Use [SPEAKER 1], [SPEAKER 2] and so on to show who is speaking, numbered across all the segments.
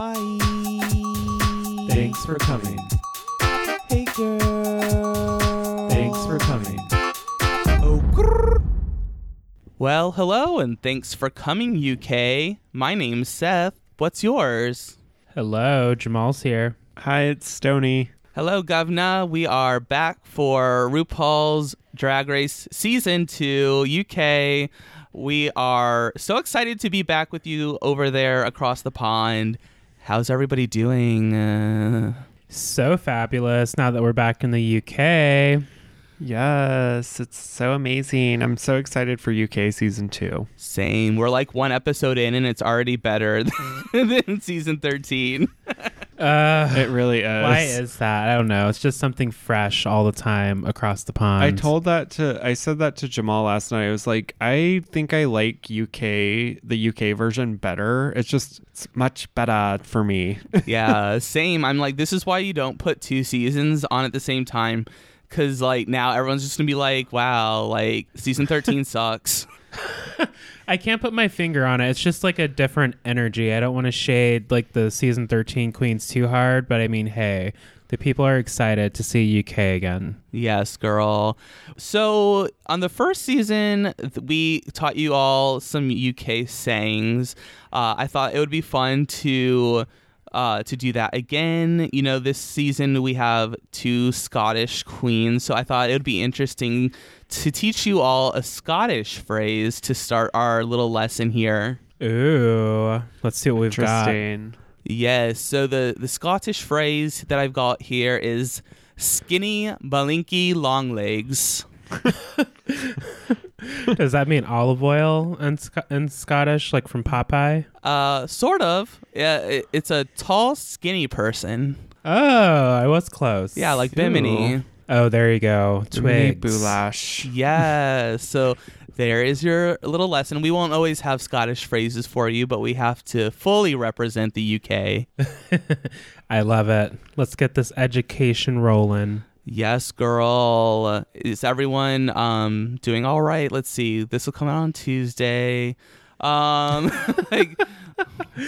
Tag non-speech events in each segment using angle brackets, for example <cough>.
[SPEAKER 1] Hi.
[SPEAKER 2] Thanks for coming.
[SPEAKER 1] Hey, girl.
[SPEAKER 2] Thanks for coming.
[SPEAKER 1] Oh, grrr.
[SPEAKER 3] Well, hello, and thanks for coming, UK. My name's Seth. What's yours?
[SPEAKER 2] Hello, Jamal's here.
[SPEAKER 4] Hi, it's Stony.
[SPEAKER 3] Hello, Govna. We are back for RuPaul's Drag Race Season 2 UK. We are so excited to be back with you over there across the pond. How's everybody doing? Uh,
[SPEAKER 2] So fabulous now that we're back in the UK.
[SPEAKER 4] Yes, it's so amazing. I'm so excited for UK season two.
[SPEAKER 3] same. We're like one episode in, and it's already better <laughs> <laughs> than season 13. <laughs>
[SPEAKER 2] Uh,
[SPEAKER 4] It really <laughs> is.
[SPEAKER 2] why is that? I don't know. It's just something fresh all the time across the pond.
[SPEAKER 4] I told that to I said that to Jamal last night. I was like, I think I like UK the UK version better. It's just it's much better for me. <laughs>
[SPEAKER 3] yeah, same. I'm like, this is why you don't put two seasons on at the same time. Cause like now everyone's just gonna be like, wow, like season 13 <laughs> sucks. <laughs>
[SPEAKER 2] I can't put my finger on it. It's just like a different energy. I don't want to shade like the season 13 queens too hard, but I mean, hey, the people are excited to see UK again.
[SPEAKER 3] Yes, girl. So on the first season, we taught you all some UK sayings. Uh, I thought it would be fun to uh, to do that again. You know, this season we have two Scottish queens, so I thought it would be interesting to teach you all a Scottish phrase to start our little lesson here.
[SPEAKER 2] Ooh, let's see what we've got.
[SPEAKER 4] Interesting.
[SPEAKER 3] Yes, so the the Scottish phrase that I've got here is skinny, malinky, long legs. <laughs>
[SPEAKER 2] Does that mean olive oil in, Sc- in Scottish, like from Popeye?
[SPEAKER 3] Uh, sort of. Yeah, it, it's a tall, skinny person.
[SPEAKER 2] Oh, I was close.
[SPEAKER 3] Yeah, like Bimini.
[SPEAKER 4] Ew.
[SPEAKER 2] Oh, there you go. Twigs.
[SPEAKER 4] Boulash.
[SPEAKER 3] Yeah. So there is your little lesson. We won't always have Scottish phrases for you, but we have to fully represent the UK. <laughs>
[SPEAKER 2] I love it. Let's get this education rolling.
[SPEAKER 3] Yes, girl. Is everyone um doing all right? Let's see. This will come out on Tuesday. Um, <laughs> like,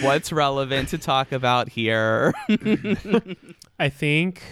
[SPEAKER 3] what's relevant to talk about here? <laughs>
[SPEAKER 2] I think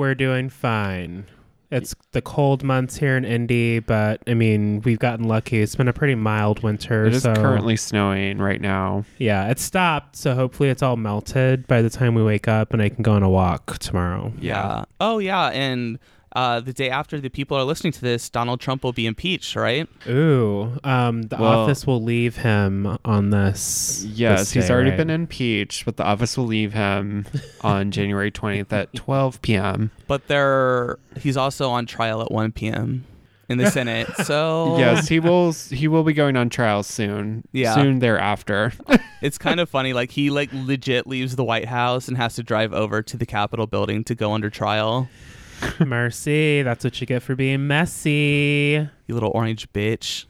[SPEAKER 2] we're doing fine. It's the cold months here in Indy, but I mean, we've gotten lucky. It's been a pretty mild winter.
[SPEAKER 4] It is
[SPEAKER 2] so
[SPEAKER 4] currently snowing right now.
[SPEAKER 2] yeah, it stopped. So hopefully it's all melted by the time we wake up and I can go on a walk tomorrow.
[SPEAKER 3] Yeah. Oh, yeah. And uh, the day after the people are listening to this, Donald Trump will be impeached, right?
[SPEAKER 2] Ooh, um, the
[SPEAKER 4] Well-
[SPEAKER 2] office will leave him on this.
[SPEAKER 4] Yes,
[SPEAKER 2] this
[SPEAKER 4] he's
[SPEAKER 2] day,
[SPEAKER 4] already
[SPEAKER 2] right?
[SPEAKER 4] been impeached, but the office will leave him on <laughs> January 20th at 12 p.m.
[SPEAKER 3] But they're he's also on trial at 1 p.m. in the Senate. <laughs> So
[SPEAKER 4] Yes, he will he will be going on trial soon.
[SPEAKER 3] Yeah.
[SPEAKER 4] Soon thereafter. <laughs>
[SPEAKER 3] it's kind of funny. Like he like legit leaves the White House and has to drive over to the Capitol building to go under trial.
[SPEAKER 2] Mercy, that's what you get for being messy.
[SPEAKER 3] You little orange bitch.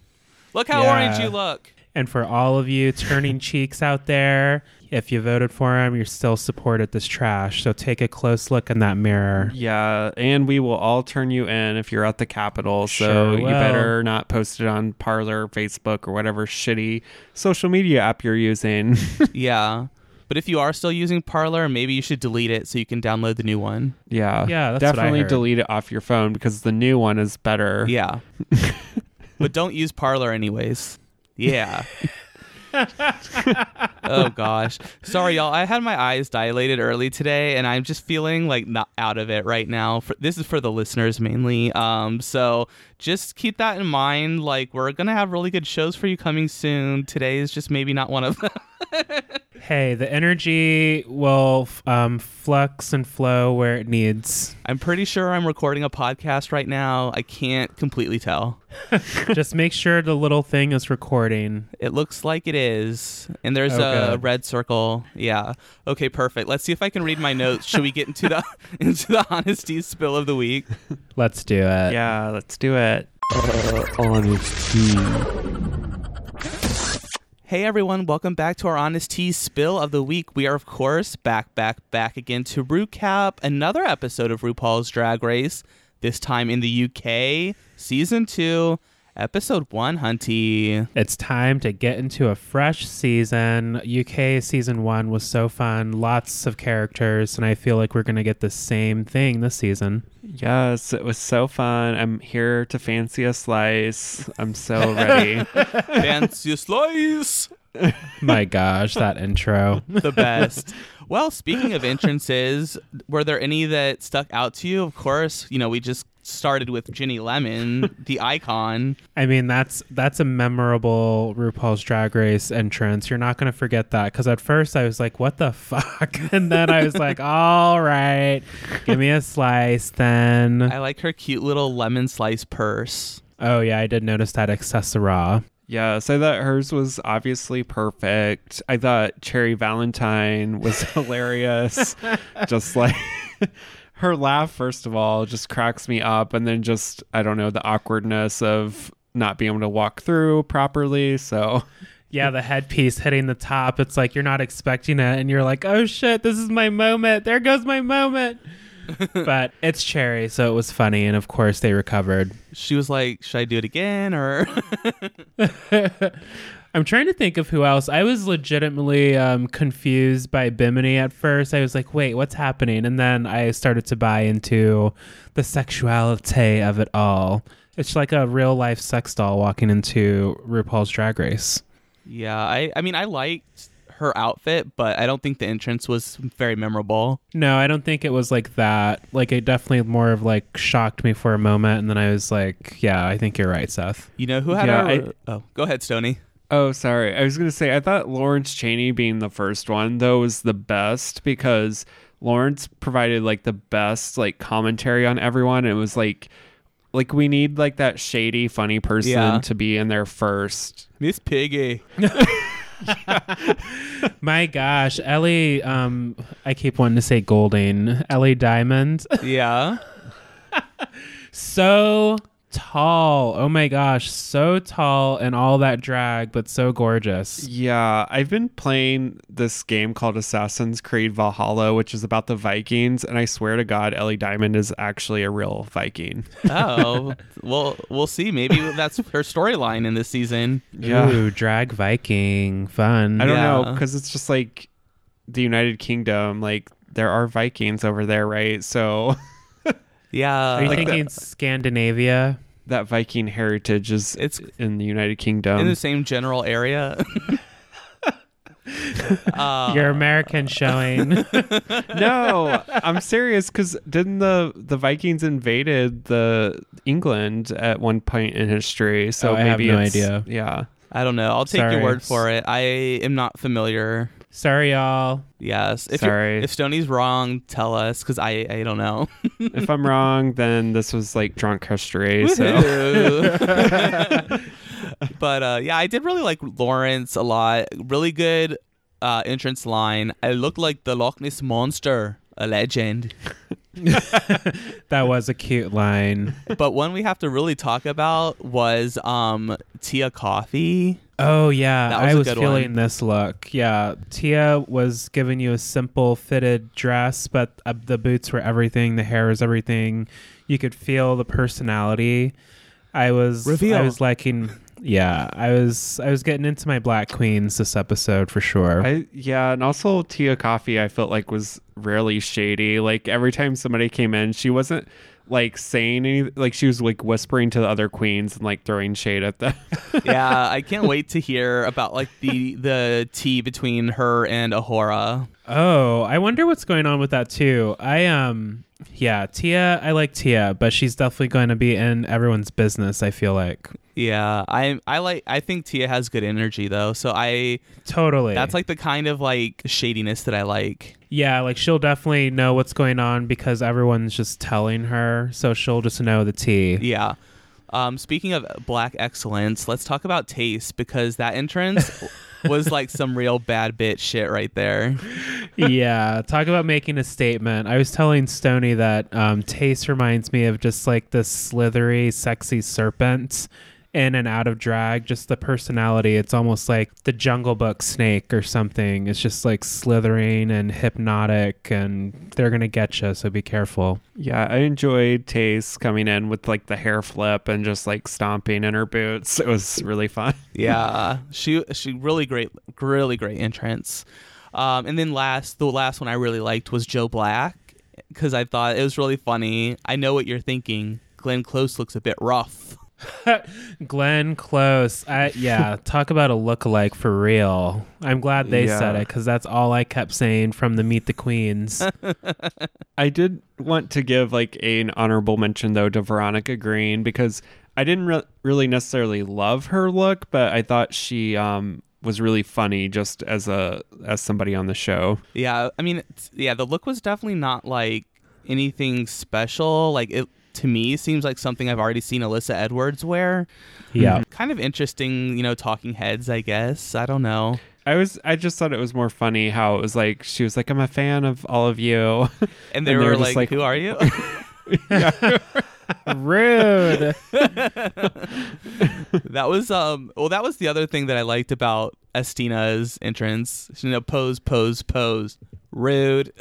[SPEAKER 3] Look how
[SPEAKER 2] Yeah.
[SPEAKER 3] orange you look.
[SPEAKER 2] And for all of you turning <laughs> cheeks out there, if you voted for him, you're still supported this trash. So take a close look in that mirror.
[SPEAKER 4] Yeah, and we will all turn you in if you're at the Capitol. So
[SPEAKER 2] Sure
[SPEAKER 4] you better not post it on Parler, Facebook, or whatever shitty social media app you're using. <laughs>
[SPEAKER 3] Yeah. But if you are still using Parler, maybe you should delete it so you can download the new one.
[SPEAKER 4] yeah,
[SPEAKER 2] Yeah, that's what I
[SPEAKER 4] definitely
[SPEAKER 2] heard.
[SPEAKER 4] delete it off your phone because the new one is better.
[SPEAKER 3] Yeah. <laughs> but don't use Parler anyways. Yeah. <laughs> oh gosh. Sorry y'all. I had my eyes dilated early today and I'm just feeling like not out of it right now. For, this is for the listeners mainly. Um so just keep that in mind like we're going to have really good shows for you coming soon. Today is just maybe not one of them. <laughs>
[SPEAKER 2] Hey, the energy will f- um, flux and flow where it needs.
[SPEAKER 3] I'm pretty sure I'm recording a podcast right now. I can't completely tell. <laughs>
[SPEAKER 2] Just make sure the little thing is recording.
[SPEAKER 3] It looks like it is. And there's
[SPEAKER 2] Oh,
[SPEAKER 3] a
[SPEAKER 2] good.
[SPEAKER 3] red circle. Yeah. Okay, perfect. Let's see if I can read my notes. Should we get into the <laughs> into the honesty spill of the week?
[SPEAKER 2] Let's do it.
[SPEAKER 4] Yeah, let's do it.
[SPEAKER 3] Hey everyone, welcome back to our Honest Tea Spill of the Week. We are of course back, back, back again to recap another episode of RuPaul's Drag Race, this time in the UK, season two, Episode one, Hunty.
[SPEAKER 2] It's time to get into a fresh season. UK season one was so fun, lots of characters, and I feel like we're going to get the same thing this season.
[SPEAKER 4] Yes, it was so fun. I'm here to fancy a slice. I'm so ready. <laughs>
[SPEAKER 3] Fancy a slice.
[SPEAKER 2] My gosh, that intro.
[SPEAKER 3] The best. Well, speaking of entrances, were there any that stuck out to you? Of course, you know, we just started with Ginny Lemon, <laughs> the icon.
[SPEAKER 2] I mean, that's that's a memorable RuPaul's Drag Race entrance. You're not going to forget that because at first I was like, "What the fuck," <laughs> and then I was like, <laughs> "All right, give me a slice." Then,
[SPEAKER 3] I like her cute little lemon slice purse.
[SPEAKER 2] oh yeah, I did notice that accessory.
[SPEAKER 4] yes, I thought hers was obviously perfect. I thought Cherry Valentine was hilarious. just like her laugh, first of all, just cracks me up. And then just, I don't know, the awkwardness of not being able to walk through properly. So,
[SPEAKER 2] Yeah, the headpiece hitting the top. It's like you're not expecting it, and you're like, "Oh shit, this is my moment. There goes my moment." <laughs> but it's Cherry, so it was funny, and of course they recovered.
[SPEAKER 3] She was like, "Should I do it again?" Or <laughs>
[SPEAKER 2] I'm trying to think of who else. I was legitimately um, confused by Bimini at first. I was like, wait, what's happening? And then I started to buy into the sexuality of it all. It's like a real life sex doll walking into RuPaul's Drag Race.
[SPEAKER 3] yeah, I I mean, I liked her outfit, but I don't think the entrance was very memorable.
[SPEAKER 2] No, I don't think it was like that. Like, it definitely more of like shocked me for a moment. And then I was like, yeah, I think you're right, Seth.
[SPEAKER 3] You know who had
[SPEAKER 4] Yeah,
[SPEAKER 3] a
[SPEAKER 4] I-
[SPEAKER 3] Oh, go ahead, Stony.
[SPEAKER 4] Oh, sorry. I was going to say, I thought Lawrence Chaney being the first one, though, was the best because Lawrence provided like the best like commentary on everyone. It was like, like we need like that shady, funny person
[SPEAKER 3] Yeah.
[SPEAKER 4] to be in there first.
[SPEAKER 3] Miss Piggy. <laughs>
[SPEAKER 2] My gosh, Ellie, um, I keep wanting to say Golding. Ellie Diamond.
[SPEAKER 3] Yeah. <laughs>
[SPEAKER 2] so tall. Oh my gosh, so tall and all that drag, but so gorgeous.
[SPEAKER 4] Yeah, I've been playing this game called Assassin's Creed Valhalla, which is about the Vikings, and I swear to God, Ellie Diamond is actually a real Viking. <laughs>
[SPEAKER 3] Oh, well, we'll see. Maybe that's her storyline in this season.
[SPEAKER 4] Yeah.
[SPEAKER 2] Ooh, drag Viking. Fun.
[SPEAKER 4] I don't know because it's just like the United Kingdom. Like there are Vikings over there, right? So <laughs>
[SPEAKER 3] Yeah.
[SPEAKER 2] Are you
[SPEAKER 4] like
[SPEAKER 2] thinking Scandinavia?
[SPEAKER 4] that Viking heritage is
[SPEAKER 3] It's
[SPEAKER 4] in the United Kingdom.
[SPEAKER 3] in the same general area. uh, <laughs> <laughs>
[SPEAKER 2] Your American showing. <laughs>
[SPEAKER 4] no, I'm serious because didn't the the Vikings invaded the England at one point in history? So
[SPEAKER 2] Oh, I have
[SPEAKER 4] maybe
[SPEAKER 2] no idea.
[SPEAKER 4] Yeah.
[SPEAKER 3] I don't know. I'll take
[SPEAKER 2] Sorry.
[SPEAKER 3] your word for it. I am not familiar.
[SPEAKER 2] Sorry, y'all.
[SPEAKER 3] Yes. If
[SPEAKER 4] Sorry.
[SPEAKER 3] if Stony's wrong, tell us because I I don't know. <laughs>
[SPEAKER 4] if I'm wrong, then this was like drunk history. So <laughs>
[SPEAKER 3] but uh, yeah, I did really like Lawrence a lot. Really good uh, entrance line. I look like the Loch Ness monster, a legend. <laughs>
[SPEAKER 2] That was a cute line.
[SPEAKER 3] but one we have to really talk about was um, Tia Kofi.
[SPEAKER 2] Oh yeah,
[SPEAKER 3] was
[SPEAKER 2] I was feeling
[SPEAKER 3] one.
[SPEAKER 2] this look. Yeah, Tia was giving you a simple fitted dress, but uh, the boots were everything. The hair was everything. You could feel the personality. I was
[SPEAKER 3] Reveal.
[SPEAKER 2] I was liking. Yeah, I was I was getting into my black queens this episode for sure.
[SPEAKER 4] I yeah, and also Tia Kofi I felt like was rarely shady. Like every time somebody came in, she wasn't like saying any like she was like whispering to the other queens and like throwing shade at them. <laughs>
[SPEAKER 3] yeah, I can't wait to hear about like the the tea between her and A'Whora.
[SPEAKER 2] oh, I wonder what's going on with that too. I um yeah, Tia, I like Tia, but she's definitely going to be in everyone's business. I feel like
[SPEAKER 3] Yeah, I I like I think Tia has good energy though. So I
[SPEAKER 2] totally.
[SPEAKER 3] that's like the kind of like shadiness that I like.
[SPEAKER 2] Yeah, like she'll definitely know what's going on because everyone's just telling her, so she'll just know the tea.
[SPEAKER 3] Yeah. Um, speaking of black excellence, let's talk about Tayce because that entrance <laughs> was like some real bad bitch shit right there.
[SPEAKER 2] yeah, talk about making a statement. I was telling Stony that um, Tayce reminds me of just like this slithery, sexy serpent in and out of drag, just the personality. It's almost like the Jungle Book snake or something. It's just like slithering and hypnotic, and they're gonna get you. So be careful.
[SPEAKER 4] Yeah, I enjoyed Tayce coming in with like the hair flip and just like stomping in her boots. It was really fun. <laughs>
[SPEAKER 3] yeah, she she really great, really great entrance. Um, and then last, the last one I really liked was Joe Black because I thought it was really funny. I know what you're thinking. Glenn Close looks a bit rough. <laughs>
[SPEAKER 2] Glenn Close. I, yeah, <laughs> talk about a lookalike for real. I'm glad they said it because that's all I kept saying from the Meet the Queens. <laughs>
[SPEAKER 4] I did want to give like an honorable mention though to Veronica Green because I didn't re- really necessarily love her look, but I thought she um was really funny just as a as somebody on the show.
[SPEAKER 3] Yeah, I mean, yeah, the look was definitely not like anything special. Like it to me seems like something I've already seen Alyssa Edwards wear.
[SPEAKER 2] yeah.
[SPEAKER 3] Kind of interesting, you know, talking heads. I guess I don't know.
[SPEAKER 4] I was I just thought it was more funny how it was like she was like I'm a fan of all of you. <laughs>
[SPEAKER 3] And they
[SPEAKER 4] And they
[SPEAKER 3] were
[SPEAKER 4] were
[SPEAKER 3] like,
[SPEAKER 4] like-
[SPEAKER 3] "Who are you?" <laughs> <laughs>
[SPEAKER 2] Rude.
[SPEAKER 3] that was um. Well, that was the other thing that I liked about Estina's entrance. You know, pose, pose, pose. Rude.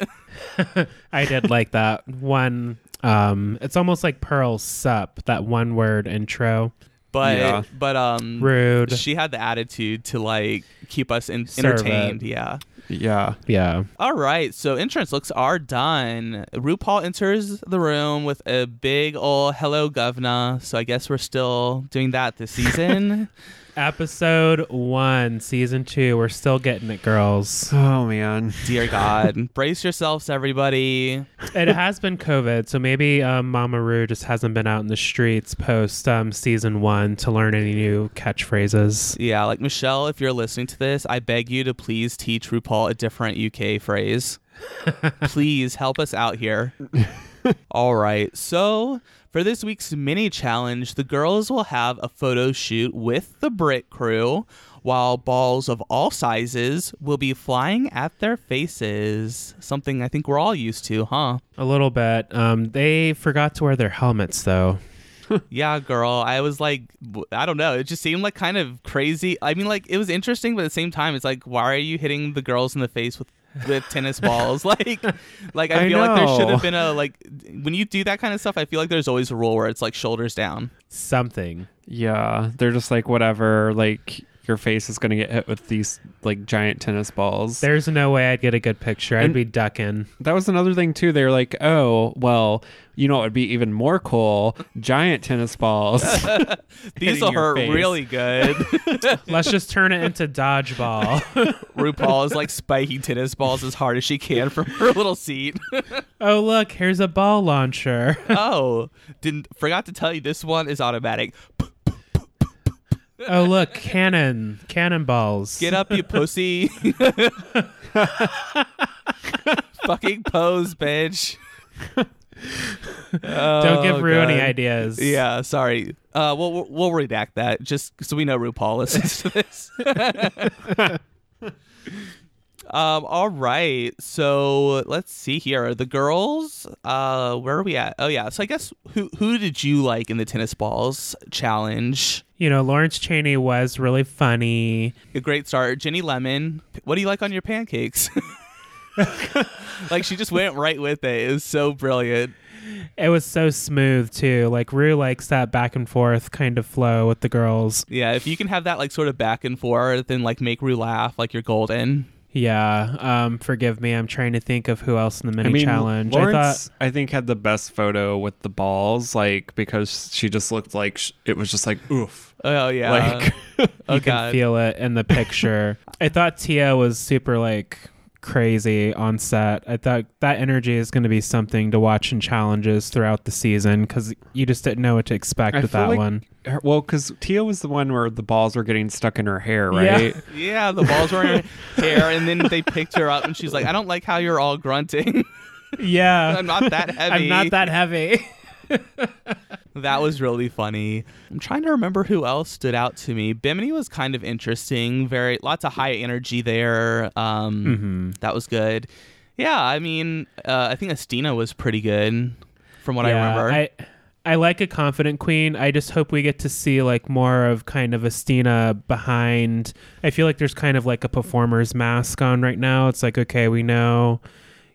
[SPEAKER 2] I did like that one. Um, it's almost like Pearl Sup, that one word intro.
[SPEAKER 3] But
[SPEAKER 4] Yeah.
[SPEAKER 3] but um.
[SPEAKER 2] Rude.
[SPEAKER 3] She had the attitude to like keep us in- entertained. Yeah.
[SPEAKER 4] yeah.
[SPEAKER 2] Yeah.
[SPEAKER 3] All right, so entrance looks are done. RuPaul enters the room with a big ol' hello governor. So I guess we're still doing that this season. <laughs>
[SPEAKER 2] Episode one, season two. We're still getting it, girls.
[SPEAKER 4] Oh man.
[SPEAKER 3] Dear <laughs> God, brace yourselves, everybody.
[SPEAKER 2] it has been COVID, so maybe um, Mama Ru just hasn't been out in the streets post um, season one to learn any new catchphrases.
[SPEAKER 3] Yeah, like Michelle, if you're listening to this, I beg you to please teach RuPaul a different UK phrase. <laughs> please help us out here. <laughs> All right, so for this week's mini challenge, the girls will have a photo shoot with the Brit crew, while balls of all sizes will be flying at their faces. Something I think we're all used to, huh?
[SPEAKER 2] A little bit. Um, they forgot to wear their helmets, though. <laughs>
[SPEAKER 3] Yeah, girl. I was like, I don't know. It just seemed like kind of crazy. I mean, like it was interesting, but at the same time, it's like, why are you hitting the girls in the face with with tennis balls? <laughs> like, like I
[SPEAKER 4] I
[SPEAKER 3] feel like there should have been a like when you do that kind of stuff. I feel like there's always a rule where it's like shoulders down.
[SPEAKER 2] Something.
[SPEAKER 4] Yeah. They're just like whatever, like your face is gonna get hit with these like giant tennis balls.
[SPEAKER 2] There's no way I'd get a good picture. I'd
[SPEAKER 4] And-
[SPEAKER 2] be ducking.
[SPEAKER 4] That was another thing too. They were like, "Oh, well, you know it would be even more cool? Giant tennis balls." <laughs> <laughs>
[SPEAKER 3] These
[SPEAKER 4] Hitting
[SPEAKER 3] will hurt
[SPEAKER 4] face.
[SPEAKER 3] really good. <laughs>
[SPEAKER 2] Let's just turn it into dodgeball.
[SPEAKER 3] RuPaul is like spiking tennis balls as hard as she can from her little seat.
[SPEAKER 2] oh, look, here's a ball launcher.
[SPEAKER 3] oh, didn't forgot to tell you this one is automatic.
[SPEAKER 2] Oh, look, cannon. Cannonballs.
[SPEAKER 3] Get up, you pussy. <laughs> Fucking pose, bitch.
[SPEAKER 2] Don't give
[SPEAKER 3] Oh,
[SPEAKER 2] Ru any ideas.
[SPEAKER 3] Yeah, sorry. Uh, we'll we'll- we'll redact that just so we know RuPaul listens to this. <laughs> um. All right. So let's see here. The girls. Uh, where are we at? Oh yeah. So I guess who who did you like in the tennis balls challenge?
[SPEAKER 2] You know, Lawrence Chaney was really funny.
[SPEAKER 3] A great start. Ginny Lemon. What do you like on your pancakes? <laughs> like she just went right with it. It was so brilliant.
[SPEAKER 2] It was so smooth too. Like Ru likes that back and forth kind of flow with the girls.
[SPEAKER 3] Yeah, if you can have that like sort of back and forth and like make Ru laugh, like you're golden.
[SPEAKER 2] Yeah. Um, forgive me. I'm trying to think of who else in the mini
[SPEAKER 4] I mean,
[SPEAKER 2] challenge.
[SPEAKER 4] Lawrence,
[SPEAKER 2] I thought
[SPEAKER 4] I, think had the best photo with the balls, like because she just looked like sh- it was just like oof.
[SPEAKER 3] Oh yeah.
[SPEAKER 4] Like <laughs>
[SPEAKER 3] oh
[SPEAKER 2] you can feel it in the picture. <laughs> I thought Tia was super like crazy on set. I thought that energy is going to be something to watch in challenges throughout the season because you just didn't know what to expect
[SPEAKER 4] I
[SPEAKER 2] with that
[SPEAKER 4] like-
[SPEAKER 2] one.
[SPEAKER 4] her- well, because Tia was the one where the balls were getting stuck in her hair,
[SPEAKER 2] Yeah.
[SPEAKER 4] right? <laughs>
[SPEAKER 3] yeah, the balls were in her hair, and then they picked her up, and she's like, "I don't like how you're all grunting.
[SPEAKER 2] Yeah. <laughs>
[SPEAKER 3] I'm not that heavy." <laughs>
[SPEAKER 2] I'm not that heavy.
[SPEAKER 3] That was really funny. I'm trying to remember who else stood out to me. Bimini was kind of interesting. Very lots of high energy there. Um,
[SPEAKER 2] mm-hmm.
[SPEAKER 3] That was good. Yeah, I mean, uh, I think Estina was pretty good from what I remember.
[SPEAKER 2] I I like a confident queen. I just hope we get to see like more of kind of Estina behind. I feel like there's kind of like a performer's mask on right now. It's like, okay, we know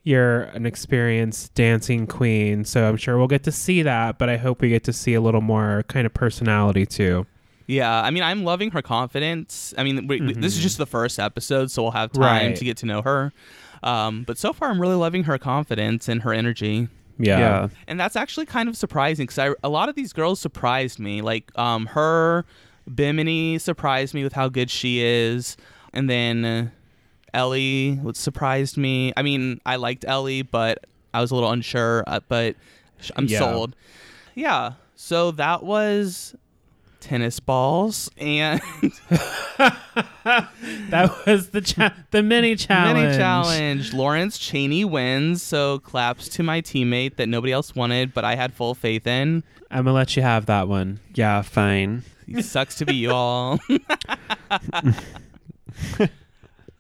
[SPEAKER 2] you're an experienced dancing queen, so I'm sure we'll get to see that, but I hope we get to see a little more kind of personality too.
[SPEAKER 3] Yeah, I mean, I'm loving her confidence. I mean, we, we- this is just the first episode, so we'll have time
[SPEAKER 2] Right.
[SPEAKER 3] to get to know her. Um, but so far, I'm really loving her confidence and her energy.
[SPEAKER 2] Yeah.
[SPEAKER 4] yeah.
[SPEAKER 3] and that's actually kind of surprising because a lot of these girls surprised me. Like um, her, Bimini surprised me with how good she is, and then uh, Ellie what surprised me. I mean, I liked Ellie, but I was a little unsure. Uh, but I'm
[SPEAKER 2] Yeah.
[SPEAKER 3] sold. Yeah. So that was tennis balls and <laughs>
[SPEAKER 2] That was the cha- the mini <laughs> challenge.
[SPEAKER 3] mini challenge. Lawrence Chaney wins, so claps to my teammate that nobody else wanted, but I had full faith in.
[SPEAKER 2] I'm gonna let you have that one.
[SPEAKER 4] Yeah, fine.
[SPEAKER 3] It sucks to be you all. <laughs>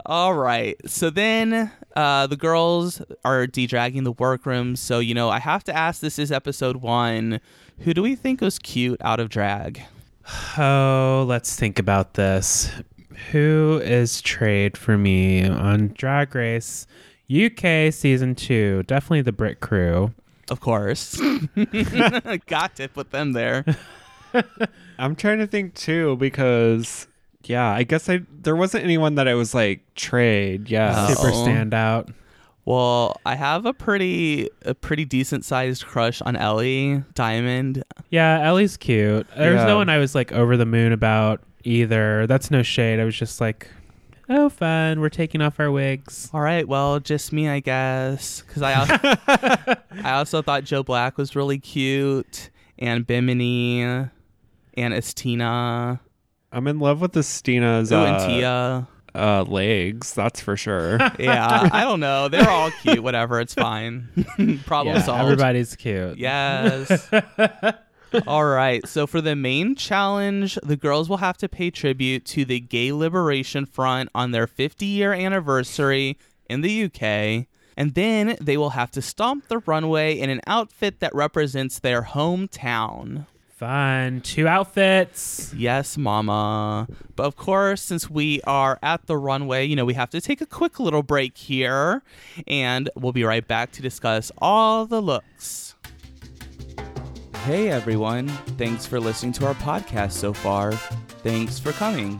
[SPEAKER 3] all right. So then uh, the girls are de-dragging the workroom. So, you know, I have to ask this is episode one. Who do we think was cute out of drag? <sighs>
[SPEAKER 2] Oh, let's think about this. Who is trade for me on Drag Race UK season two? Definitely the Brit crew.
[SPEAKER 3] Of course. <laughs> <laughs> Got to put them there. <laughs>
[SPEAKER 4] I'm trying to think too because yeah, I guess I there wasn't anyone that I was like trade. Yeah.
[SPEAKER 3] Oh.
[SPEAKER 2] Super standout.
[SPEAKER 3] Well, I have a pretty a pretty decent sized crush on Ellie Diamond.
[SPEAKER 2] Yeah, Ellie's cute. There's
[SPEAKER 4] Yeah.
[SPEAKER 2] no one I was like over the moon about either. That's no shade. I was just like, oh, fun. We're taking off our wigs.
[SPEAKER 3] All right, well, just me, I guess, because I al- <laughs> I also thought Joe Black was really cute, and Bimini, and Estina,
[SPEAKER 4] I'm in love with the Stina's
[SPEAKER 3] Ooh,
[SPEAKER 4] uh,
[SPEAKER 3] and Tia.
[SPEAKER 4] uh, legs, that's for sure. <laughs>
[SPEAKER 3] Yeah, I don't know. They're all cute. Whatever, it's fine. <laughs> Problem
[SPEAKER 2] Yeah,
[SPEAKER 3] solved.
[SPEAKER 2] everybody's cute.
[SPEAKER 3] Yes. <laughs> All right. So for the main challenge, the girls will have to pay tribute to the Gay Liberation Front on their 50 year anniversary in the UK. And then they will have to stomp the runway in an outfit that represents their hometown.
[SPEAKER 2] Fun. Two outfits.
[SPEAKER 3] Yes, mama. But of course, since we are at the runway, you know, we have to take a quick little break here. And we'll be right back to discuss all the looks. Hey, everyone. Thanks for listening to our podcast so far. Thanks for coming.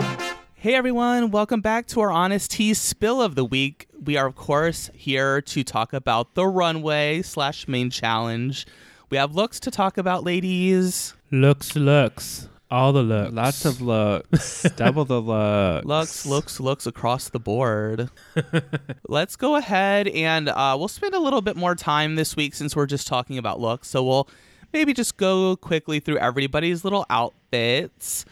[SPEAKER 3] Hey everyone, welcome back to our Honest Tea Spill of the Week. We are, of course, here to talk about the runway slash main challenge. We have looks to talk about, ladies.
[SPEAKER 2] Looks, looks. All the looks.
[SPEAKER 4] Lots of looks. <laughs> Double the looks.
[SPEAKER 3] Looks, looks, looks across the board. <laughs> Let's go ahead and uh, we'll spend a little bit more time this week since we're just talking about looks. So we'll maybe just go quickly through everybody's little outfits.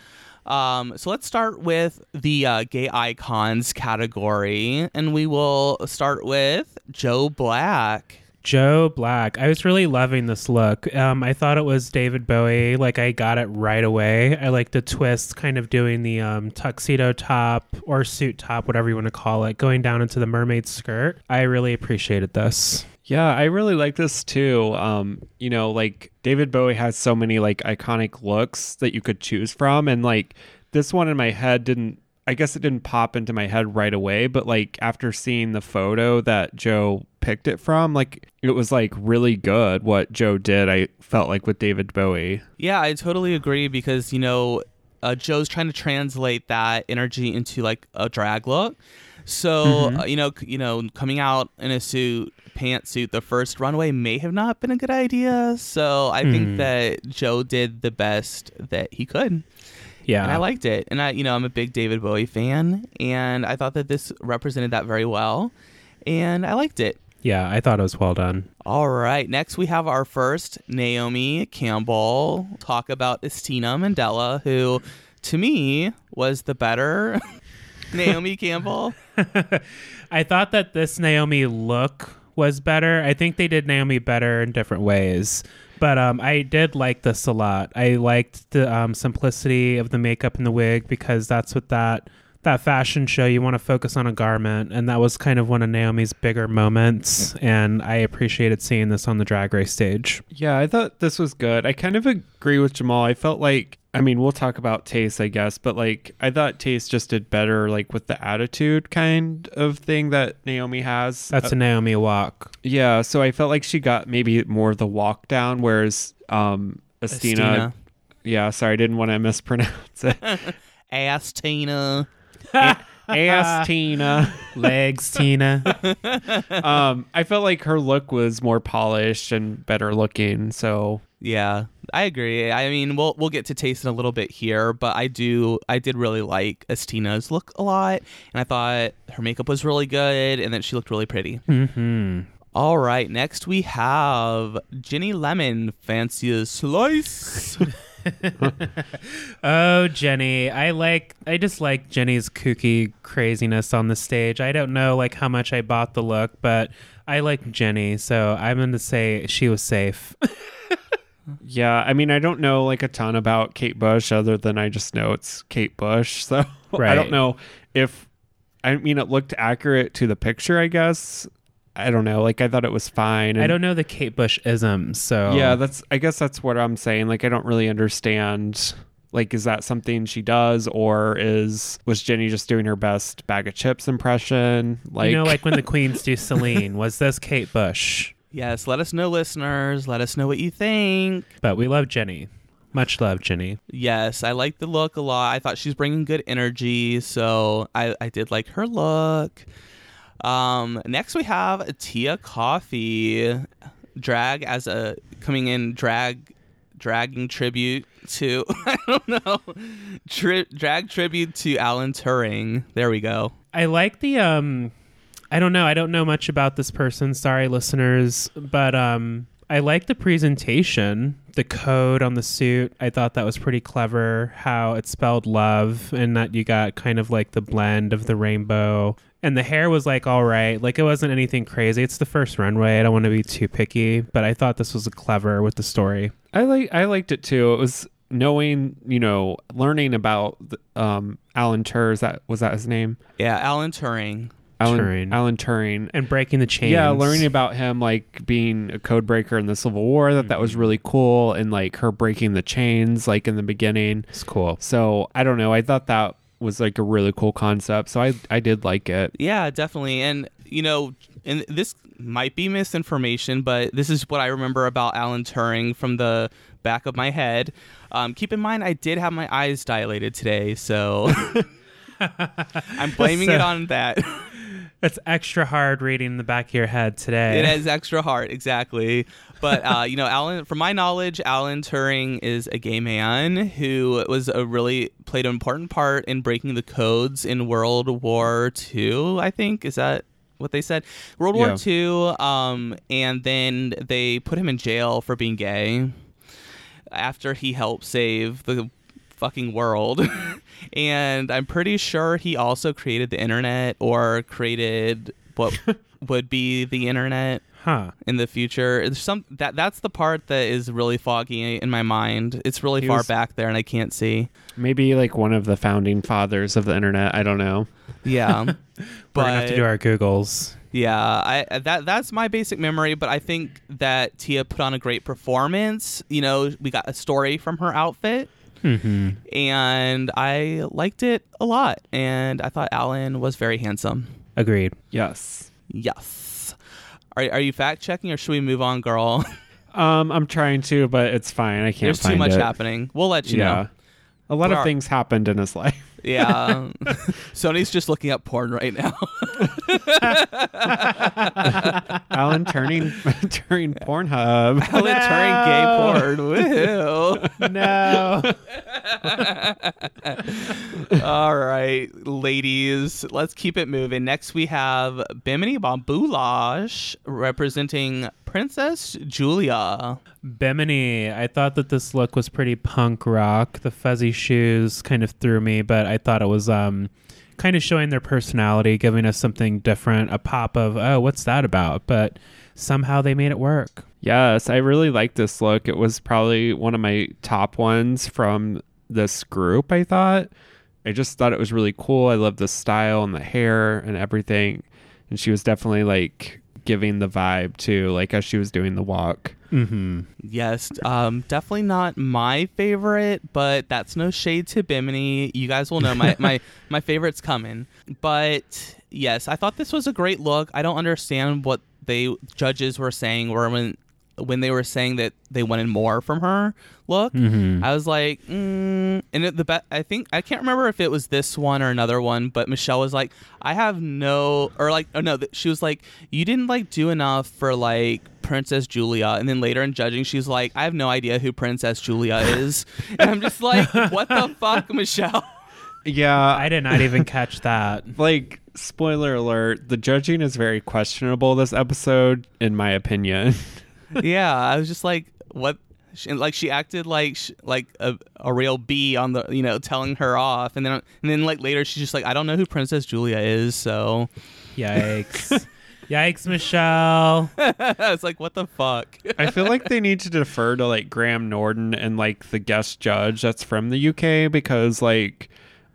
[SPEAKER 3] Um, so let's start with the uh, gay icons category, and we will start with Joe Black.
[SPEAKER 2] Joe Black. I was really loving this look. Um, I thought it was David Bowie. Like I got it right away. I like the twist, kind of doing the um, tuxedo top or suit top, whatever you want to call it, going down into the mermaid skirt. I really appreciated this.
[SPEAKER 4] Yeah, I really like this too. Um, you know, like David Bowie has so many like iconic looks that you could choose from and like this one in my head didn't I guess it didn't pop into my head right away, but like after seeing the photo that Joe picked it from, like it was like really good what Joe did. I felt like with David Bowie.
[SPEAKER 3] Yeah, I totally agree because you know uh, Joe's trying to translate that energy into like a drag look. So uh, you know, c- you know, coming out in a suit, pantsuit, the first runway may have not been a good idea. So I think that Joe did the best that he could,
[SPEAKER 2] Yeah.
[SPEAKER 3] and I liked it. And I, you know, I'm a big David Bowie fan, and I thought that this represented that very well, and I liked it.
[SPEAKER 2] yeah, I thought it was well done.
[SPEAKER 3] All right. Next, we have our first Naomi Campbell talk about Estina Mandella, who to me was the better <laughs> Naomi Campbell. <laughs> <laughs>
[SPEAKER 2] I thought that this Naomi look was better. I think they did Naomi better in different ways. But um, I did like this a lot. I liked the um, simplicity of the makeup and the wig because that's what that that fashion show you want to focus on a garment, and that was kind of one of Naomi's bigger moments. And I appreciated seeing this on the drag race stage.
[SPEAKER 4] Yeah, I thought this was good. I kind of agree with Jamal. I felt like I mean, we'll talk about Tayce, I guess, but like I thought Tayce just did better like with the attitude kind of thing that Naomi has.
[SPEAKER 2] That's
[SPEAKER 4] Uh,
[SPEAKER 2] a Naomi walk.
[SPEAKER 4] yeah, so I felt like she got maybe more of the walk down whereas um Estina,
[SPEAKER 3] Estina.
[SPEAKER 4] Yeah, sorry, I didn't want to mispronounce it. <laughs>
[SPEAKER 3] Ass Tina.
[SPEAKER 4] Ass <laughs> Tina.
[SPEAKER 2] Legs, Tina.
[SPEAKER 4] Um, I felt like her look was more polished and better looking. So
[SPEAKER 3] Yeah, I agree. I mean, we'll we'll get to Tayce in a little bit here, but I do I did really like Estina's look a lot, and I thought her makeup was really good, and that she looked really pretty.
[SPEAKER 2] hmm
[SPEAKER 3] All right, next we have Ginny Lemon, fancy slice. <laughs> <laughs>
[SPEAKER 2] Oh, Ginny. I like I just like Ginny's kooky craziness on the stage. I don't know like how much I bought the look, but I like Ginny, so I'm going to say she was safe. <laughs>
[SPEAKER 4] yeah, I mean, I don't know like a ton about Kate Bush other than I just know it's Kate Bush. So <laughs> I don't know if I mean it looked accurate to the picture. I guess I don't know. Like I thought it was fine.
[SPEAKER 2] I don't know the Kate Bush isms, so
[SPEAKER 4] Yeah, that's. I guess that's what I'm saying. Like I don't really understand. Like, is that something she does, or is was Ginny just doing her best bag of chips impression? Like,
[SPEAKER 2] you know, like when the <laughs> queens do Celine, was this Kate Bush?
[SPEAKER 3] yes, let us know, listeners. Let us know what you think.
[SPEAKER 2] But we love Ginny. Much love, Ginny.
[SPEAKER 3] Yes, I like the look a lot. I thought she's bringing good energy, so I, I did like her look. Um, next we have Tia Coffee, drag as a coming in drag, dragging tribute to <laughs> I don't know, tri- drag tribute to Alan Turing. There we go.
[SPEAKER 2] I like the um I don't know, I don't know much about this person, sorry listeners, but um I like the presentation, the code on the suit. I thought that was pretty clever how it spelled love and that you got kind of like the blend of the rainbow. And the hair was like all right. Like it wasn't anything crazy. It's the first runway. I don't want to be too picky, but I thought this was clever with the story.
[SPEAKER 4] I like. I liked it too. It was knowing, you know, learning about um Alan Turing. Is that was that his name?
[SPEAKER 3] Yeah, Alan Turing.
[SPEAKER 4] Alan
[SPEAKER 2] Turing.
[SPEAKER 4] Alan Turing.
[SPEAKER 2] And breaking the chains.
[SPEAKER 4] Yeah, learning about him like being a code breaker in the Civil War. That that was really cool, and like her breaking the chains, like in the beginning.
[SPEAKER 2] it's cool.
[SPEAKER 4] So I don't know. I thought that was like a really cool concept. So I I did like it.
[SPEAKER 3] Yeah, definitely. And you know, and this might be misinformation, but this is what I remember about Alan Turing from the back of my head. Um, keep in mind, I did have my eyes dilated today, so <laughs> I'm blaming it on that.
[SPEAKER 2] It's extra hard reading in the back of your head today.
[SPEAKER 3] it is extra hard, exactly. But uh, you know, Alan, from my knowledge, Alan Turing is a gay man who was a really played an important part in breaking the codes in World War II. I think is that what they said. World
[SPEAKER 4] Yeah.
[SPEAKER 3] War II, um, and then they put him in jail for being gay after he helped save the fucking world. <laughs> and I'm pretty sure he also created the internet or created what <laughs> would be the internet
[SPEAKER 2] Huh.
[SPEAKER 3] in the future. There's some that that's the part that is really foggy in my mind. It's really
[SPEAKER 4] He
[SPEAKER 3] far
[SPEAKER 4] was-
[SPEAKER 3] back there and I can't see.
[SPEAKER 4] Maybe like one of the founding fathers of the internet. I don't know.
[SPEAKER 3] Yeah. <laughs>
[SPEAKER 2] We're <laughs> gonna have to do our Googles.
[SPEAKER 3] Yeah, I that that's my basic memory, but I think that Tia put on a great performance. You know, we got a story from her outfit
[SPEAKER 2] hmm
[SPEAKER 3] and I liked it a lot and I thought Alan was very handsome.
[SPEAKER 2] Agreed.
[SPEAKER 4] Yes.
[SPEAKER 3] Yes. Are are you fact checking or should we move on, girl? <laughs>
[SPEAKER 4] Um, I'm trying to, but it's fine. I can't
[SPEAKER 3] There's too much
[SPEAKER 4] it.
[SPEAKER 3] happening. We'll let you
[SPEAKER 4] yeah.
[SPEAKER 3] know.
[SPEAKER 4] A lot
[SPEAKER 3] But
[SPEAKER 4] of things happened in his <laughs> life.
[SPEAKER 3] Yeah. <laughs> Sony's just looking up porn right now. <laughs>
[SPEAKER 4] Alan turning <laughs> turning Pornhub.
[SPEAKER 3] Alan turning gay porn. Woohoo.
[SPEAKER 2] no.
[SPEAKER 3] All right, ladies, let's keep it moving. Next, we have Bimini Bon Boulash representing Princess Julia.
[SPEAKER 2] Bimini. I thought that this look was pretty punk rock. The fuzzy shoes kind of threw me, but I thought it was um kind of showing their personality, giving us something different, a pop of, oh, what's that about? But somehow they made it work.
[SPEAKER 4] Yes, I really like this look. It was probably one of my top ones from this group, I thought. I just thought it was really cool. I love the style and the hair and everything. And she was definitely like giving the vibe too, like as she was doing the walk.
[SPEAKER 2] Mm-hmm.
[SPEAKER 3] Yes, um, definitely not my favorite, but that's no shade to Bimini. You guys will know my, my, <laughs> my favorite's coming. But yes, I thought this was a great look. I don't understand what they judges were saying or when when they were saying that they wanted more from her look.
[SPEAKER 2] Mhm.
[SPEAKER 3] I was like, mm, and it, the be- I think I can't remember if it was this one or another one, but Michelle was like, I have no, or like, oh no, th- she was like, you didn't like do enough for like Princess Julia, and then later in judging, she's like, I have no idea who Princess Julia is, <laughs> and I'm just like, what the fuck, Michelle?
[SPEAKER 4] Yeah,
[SPEAKER 2] I did not even catch that. <laughs>
[SPEAKER 4] like spoiler alert, the judging is very questionable this episode in my opinion. <laughs>
[SPEAKER 3] yeah, I was just like, what? She, and, like she acted like sh- like a, a real bee on the you know telling her off, and then and then like later she's just like, I don't know who Princess Julia is, so
[SPEAKER 2] Yikes. <laughs> Yikes, Michelle. <laughs>
[SPEAKER 3] it's like what the fuck.
[SPEAKER 4] I feel like they need to defer to like Graham Norton and like the guest judge that's from the UK because like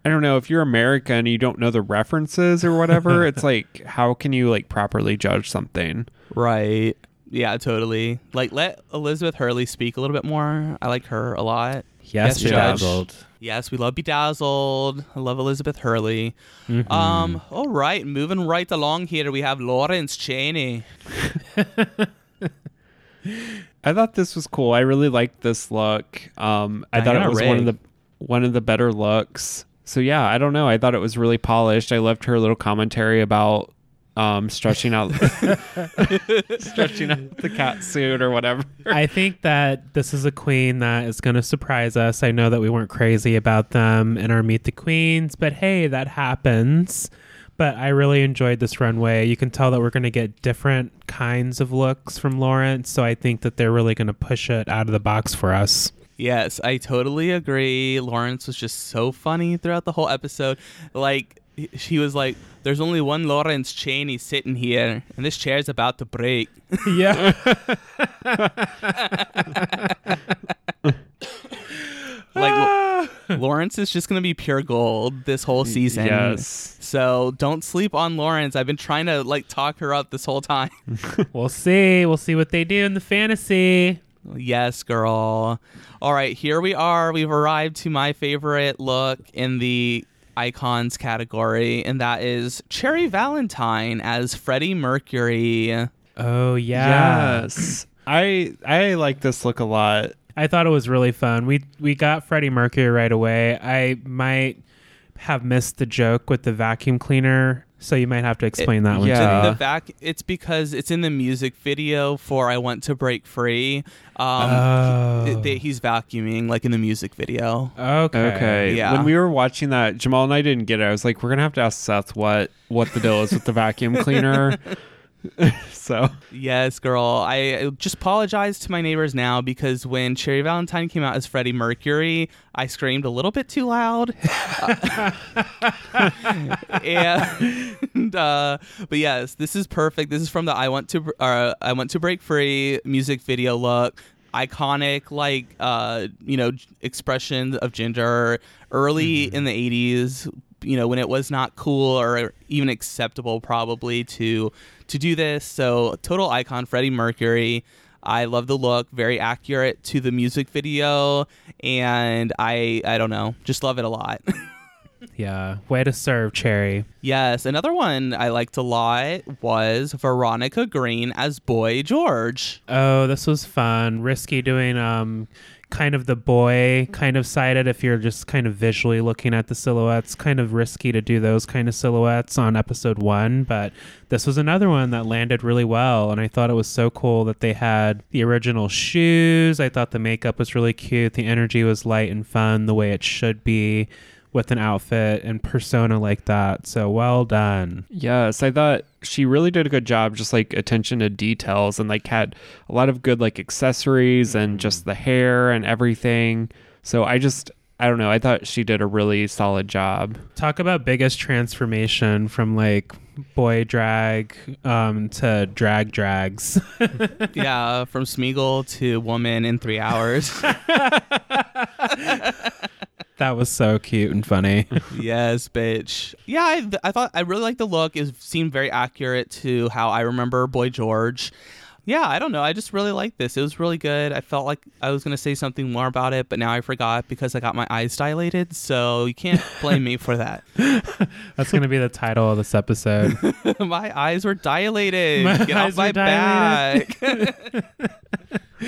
[SPEAKER 4] I don't know if you're American and you don't know the references or whatever, <laughs> it's like how can you like properly judge something?
[SPEAKER 3] Right. Yeah, totally. Like let Elizabeth Hurley speak a little bit more. I like her a lot.
[SPEAKER 2] Yes,
[SPEAKER 3] Yes, Judge.
[SPEAKER 2] bedazzled.
[SPEAKER 3] Yes, we love Bedazzled. I love Elizabeth Hurley.
[SPEAKER 2] Mhm.
[SPEAKER 3] Um, all right, moving right along here, we have Lawrence Chaney. <laughs>
[SPEAKER 4] I thought this was cool. I really liked this look. Um I thought it was one of the one of the better looks. So yeah, I don't know. I thought it was really polished. I loved her little commentary about um stretching out <laughs> stretching out the cat suit or whatever.
[SPEAKER 2] I think that this is a queen that is going to surprise us. I know that we weren't crazy about them in our Meet the Queens, but hey, that happens. But I really enjoyed this runway. You can tell that we're going to get different kinds of looks from Lawrence, so I think that they're really going to push it out of the box for us.
[SPEAKER 3] Yes, I totally agree. Lawrence was just so funny throughout the whole episode. Like he- he was like, "There's only one Lawrence Chaney sitting here, and this chair's about to break." <laughs>
[SPEAKER 2] yeah. <laughs>
[SPEAKER 3] like Lawrence is just gonna be pure gold this whole season.
[SPEAKER 4] Yes.
[SPEAKER 3] So don't sleep on Lawrence. I've been trying to like talk her up this whole time. <laughs>
[SPEAKER 2] we'll see. We'll see what they do in the fantasy.
[SPEAKER 3] yes, girl. All right, here we are. We've arrived to my favorite look in the icons category, and that is Cherry Valentine as Freddie Mercury.
[SPEAKER 2] Oh, yeah.
[SPEAKER 4] Yes. I I like this look a lot.
[SPEAKER 2] I thought it was really fun. We we got Freddie Mercury right away. I might have missed the joke with the vacuum cleaner, so you might have to explain that one
[SPEAKER 4] yeah.
[SPEAKER 2] to.
[SPEAKER 3] The back. It's because it's in the music video for "I Want to Break Free." Um,
[SPEAKER 2] Oh.
[SPEAKER 3] th- th- he's vacuuming like in the music video.
[SPEAKER 2] Okay.
[SPEAKER 4] Okay.
[SPEAKER 3] Yeah.
[SPEAKER 4] When we were watching that, Jamal and I didn't get it. I was like, we're gonna have to ask Seth what what the deal is with the vacuum cleaner. <laughs> <laughs> so
[SPEAKER 3] Yes, girl. I just apologize to my neighbors now because when Cherry Valentine came out as Freddie Mercury, I screamed a little bit too loud. <laughs> <laughs> and uh, but yes, this is perfect. This is from the I want to uh, I want to break free music video look. Iconic, like uh, you know, expression of gender early in the '80s. You know, when it was not cool or even acceptable, probably to to do this. So, total icon, Freddie Mercury. I love the look, very accurate to the music video, and I I don't know, just love it a lot. <laughs>
[SPEAKER 2] Yeah. Way to serve, Cherry.
[SPEAKER 3] yes, another one I liked a lot was Veronica Green as Boy George.
[SPEAKER 2] Oh, this was fun. Risky doing um kind of the boy mm-hmm. kind of sided if you're just kind of visually looking at the silhouettes. Kind of risky to do those kind of silhouettes on episode one, but this was another one that landed really well. And I thought it was so cool that they had the original shoes. I thought the makeup was really cute. The energy was light and fun the way it should be with an outfit and persona like that. So well done.
[SPEAKER 4] yes, I thought she really did a good job, just like attention to details and like had a lot of good like accessories and just the hair and everything. So I just I I don't know. I thought she did a really solid job.
[SPEAKER 2] Talk about biggest transformation from like boy drag um, to drag drags. <laughs>
[SPEAKER 3] yeah, from Smeagol to woman in three hours. <laughs>
[SPEAKER 2] that was so cute and funny. <laughs>
[SPEAKER 3] yes, bitch. Yeah, I, I thought I really liked the look. It seemed very accurate to how I remember Boy George. Yeah, I don't know. I just really liked this. It was really good. I felt like I was going to say something more about it, but now I forgot because I got my eyes dilated. So you can't blame me for that. <laughs>
[SPEAKER 2] That's going to be the title of this episode. <laughs>
[SPEAKER 3] my eyes were dilated.
[SPEAKER 2] My
[SPEAKER 3] Get off
[SPEAKER 2] eyes
[SPEAKER 3] my
[SPEAKER 2] were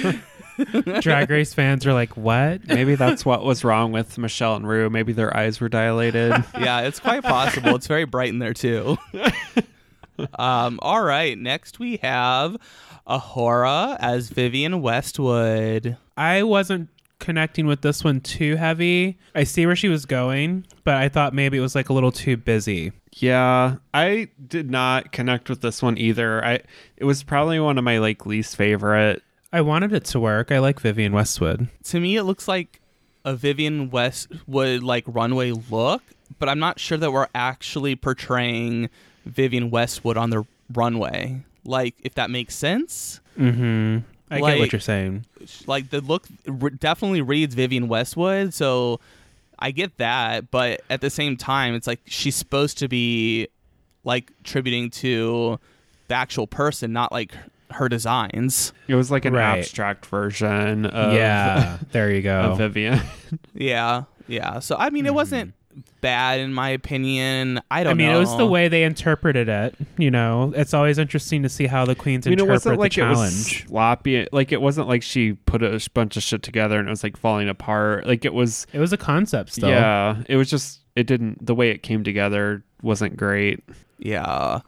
[SPEAKER 3] back. <laughs>
[SPEAKER 2] Drag Race fans are like, what?
[SPEAKER 4] Maybe that's what was wrong with Michelle and Ru. Maybe their eyes were dilated. <laughs>
[SPEAKER 3] yeah, it's quite possible. It's very bright in there too. <laughs> um, all right, next we have A'Whora as Vivienne Westwood.
[SPEAKER 2] I wasn't connecting with this one too heavy. I see where she was going, but I thought maybe it was like a little too busy.
[SPEAKER 4] Yeah, I did not connect with this one either. I it was probably one of my like least favorite.
[SPEAKER 2] I wanted it to work. I like Vivienne Westwood.
[SPEAKER 3] To me, it looks like a Vivienne Westwood like runway look, but I'm not sure that we're actually portraying Vivienne Westwood on the runway. Like, if that makes sense.
[SPEAKER 2] Mm-hmm. I get
[SPEAKER 3] Like-
[SPEAKER 2] what you're saying.
[SPEAKER 3] like the look r- definitely reads Vivienne Westwood, so I get that, but at the same time, it's like she's supposed to be like tributing to the actual person, not like her designs.
[SPEAKER 4] It was like an
[SPEAKER 2] Right.
[SPEAKER 4] abstract version of,
[SPEAKER 2] yeah, <laughs> there you go.
[SPEAKER 4] of Vivienne. <laughs>
[SPEAKER 3] Yeah, yeah. So I mean, it hmm. wasn't bad in my opinion. I don't.
[SPEAKER 2] I mean,
[SPEAKER 3] know.
[SPEAKER 2] it was the way they interpreted it. You know, it's always interesting to see how the queens
[SPEAKER 4] I mean, it wasn't
[SPEAKER 2] the
[SPEAKER 4] like it was
[SPEAKER 2] challenge.
[SPEAKER 4] sloppy. Like it wasn't like she put a bunch of shit together and it was like falling apart. Like it was.
[SPEAKER 2] It was a concept still.
[SPEAKER 4] Yeah, it was just it didn't. The way it came together wasn't great.
[SPEAKER 3] Yeah.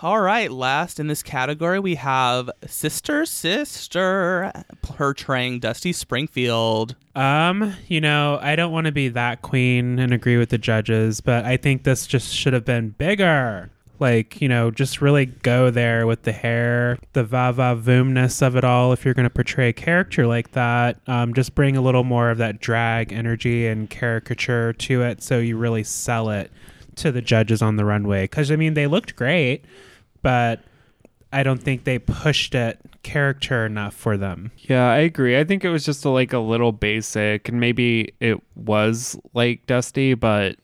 [SPEAKER 3] All right, last in this category, we have Sister Sister portraying Dusty Springfield.
[SPEAKER 2] Um, you know, I don't want to be that queen and agree with the judges, but I think this just should have been bigger. Like, you know, just really go there with the hair, the va va voomness of it all. If you're going to portray a character like that, um, just bring a little more of that drag energy and caricature to it so you really sell it to the judges on the runway. Because, I mean, they looked great, but I don't think they pushed it character enough for them.
[SPEAKER 4] Yeah, I agree. I think it was just a, like a little basic, and maybe it was like Dusty, but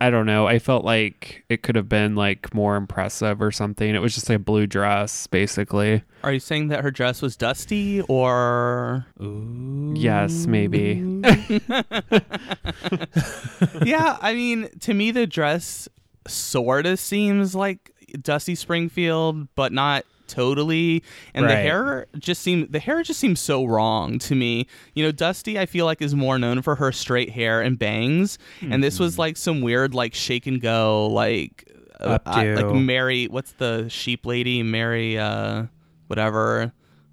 [SPEAKER 4] I don't know. I felt like it could have been like more impressive or something. It was just like a blue dress, basically.
[SPEAKER 3] Are you saying that her dress was dusty or
[SPEAKER 4] Yes, maybe. <laughs>
[SPEAKER 3] Yeah, I mean, to me the dress sort of seems like Dusty Springfield, but not totally. And the hair just seemed the hair just seems so wrong to me. You know, Dusty I feel like is more known for her straight hair and bangs, and this
[SPEAKER 2] Mm-hmm.
[SPEAKER 3] was like some weird like shake and go like uh,
[SPEAKER 2] Updo.
[SPEAKER 3] like Mary, what's the sheep lady? Mary uh whatever.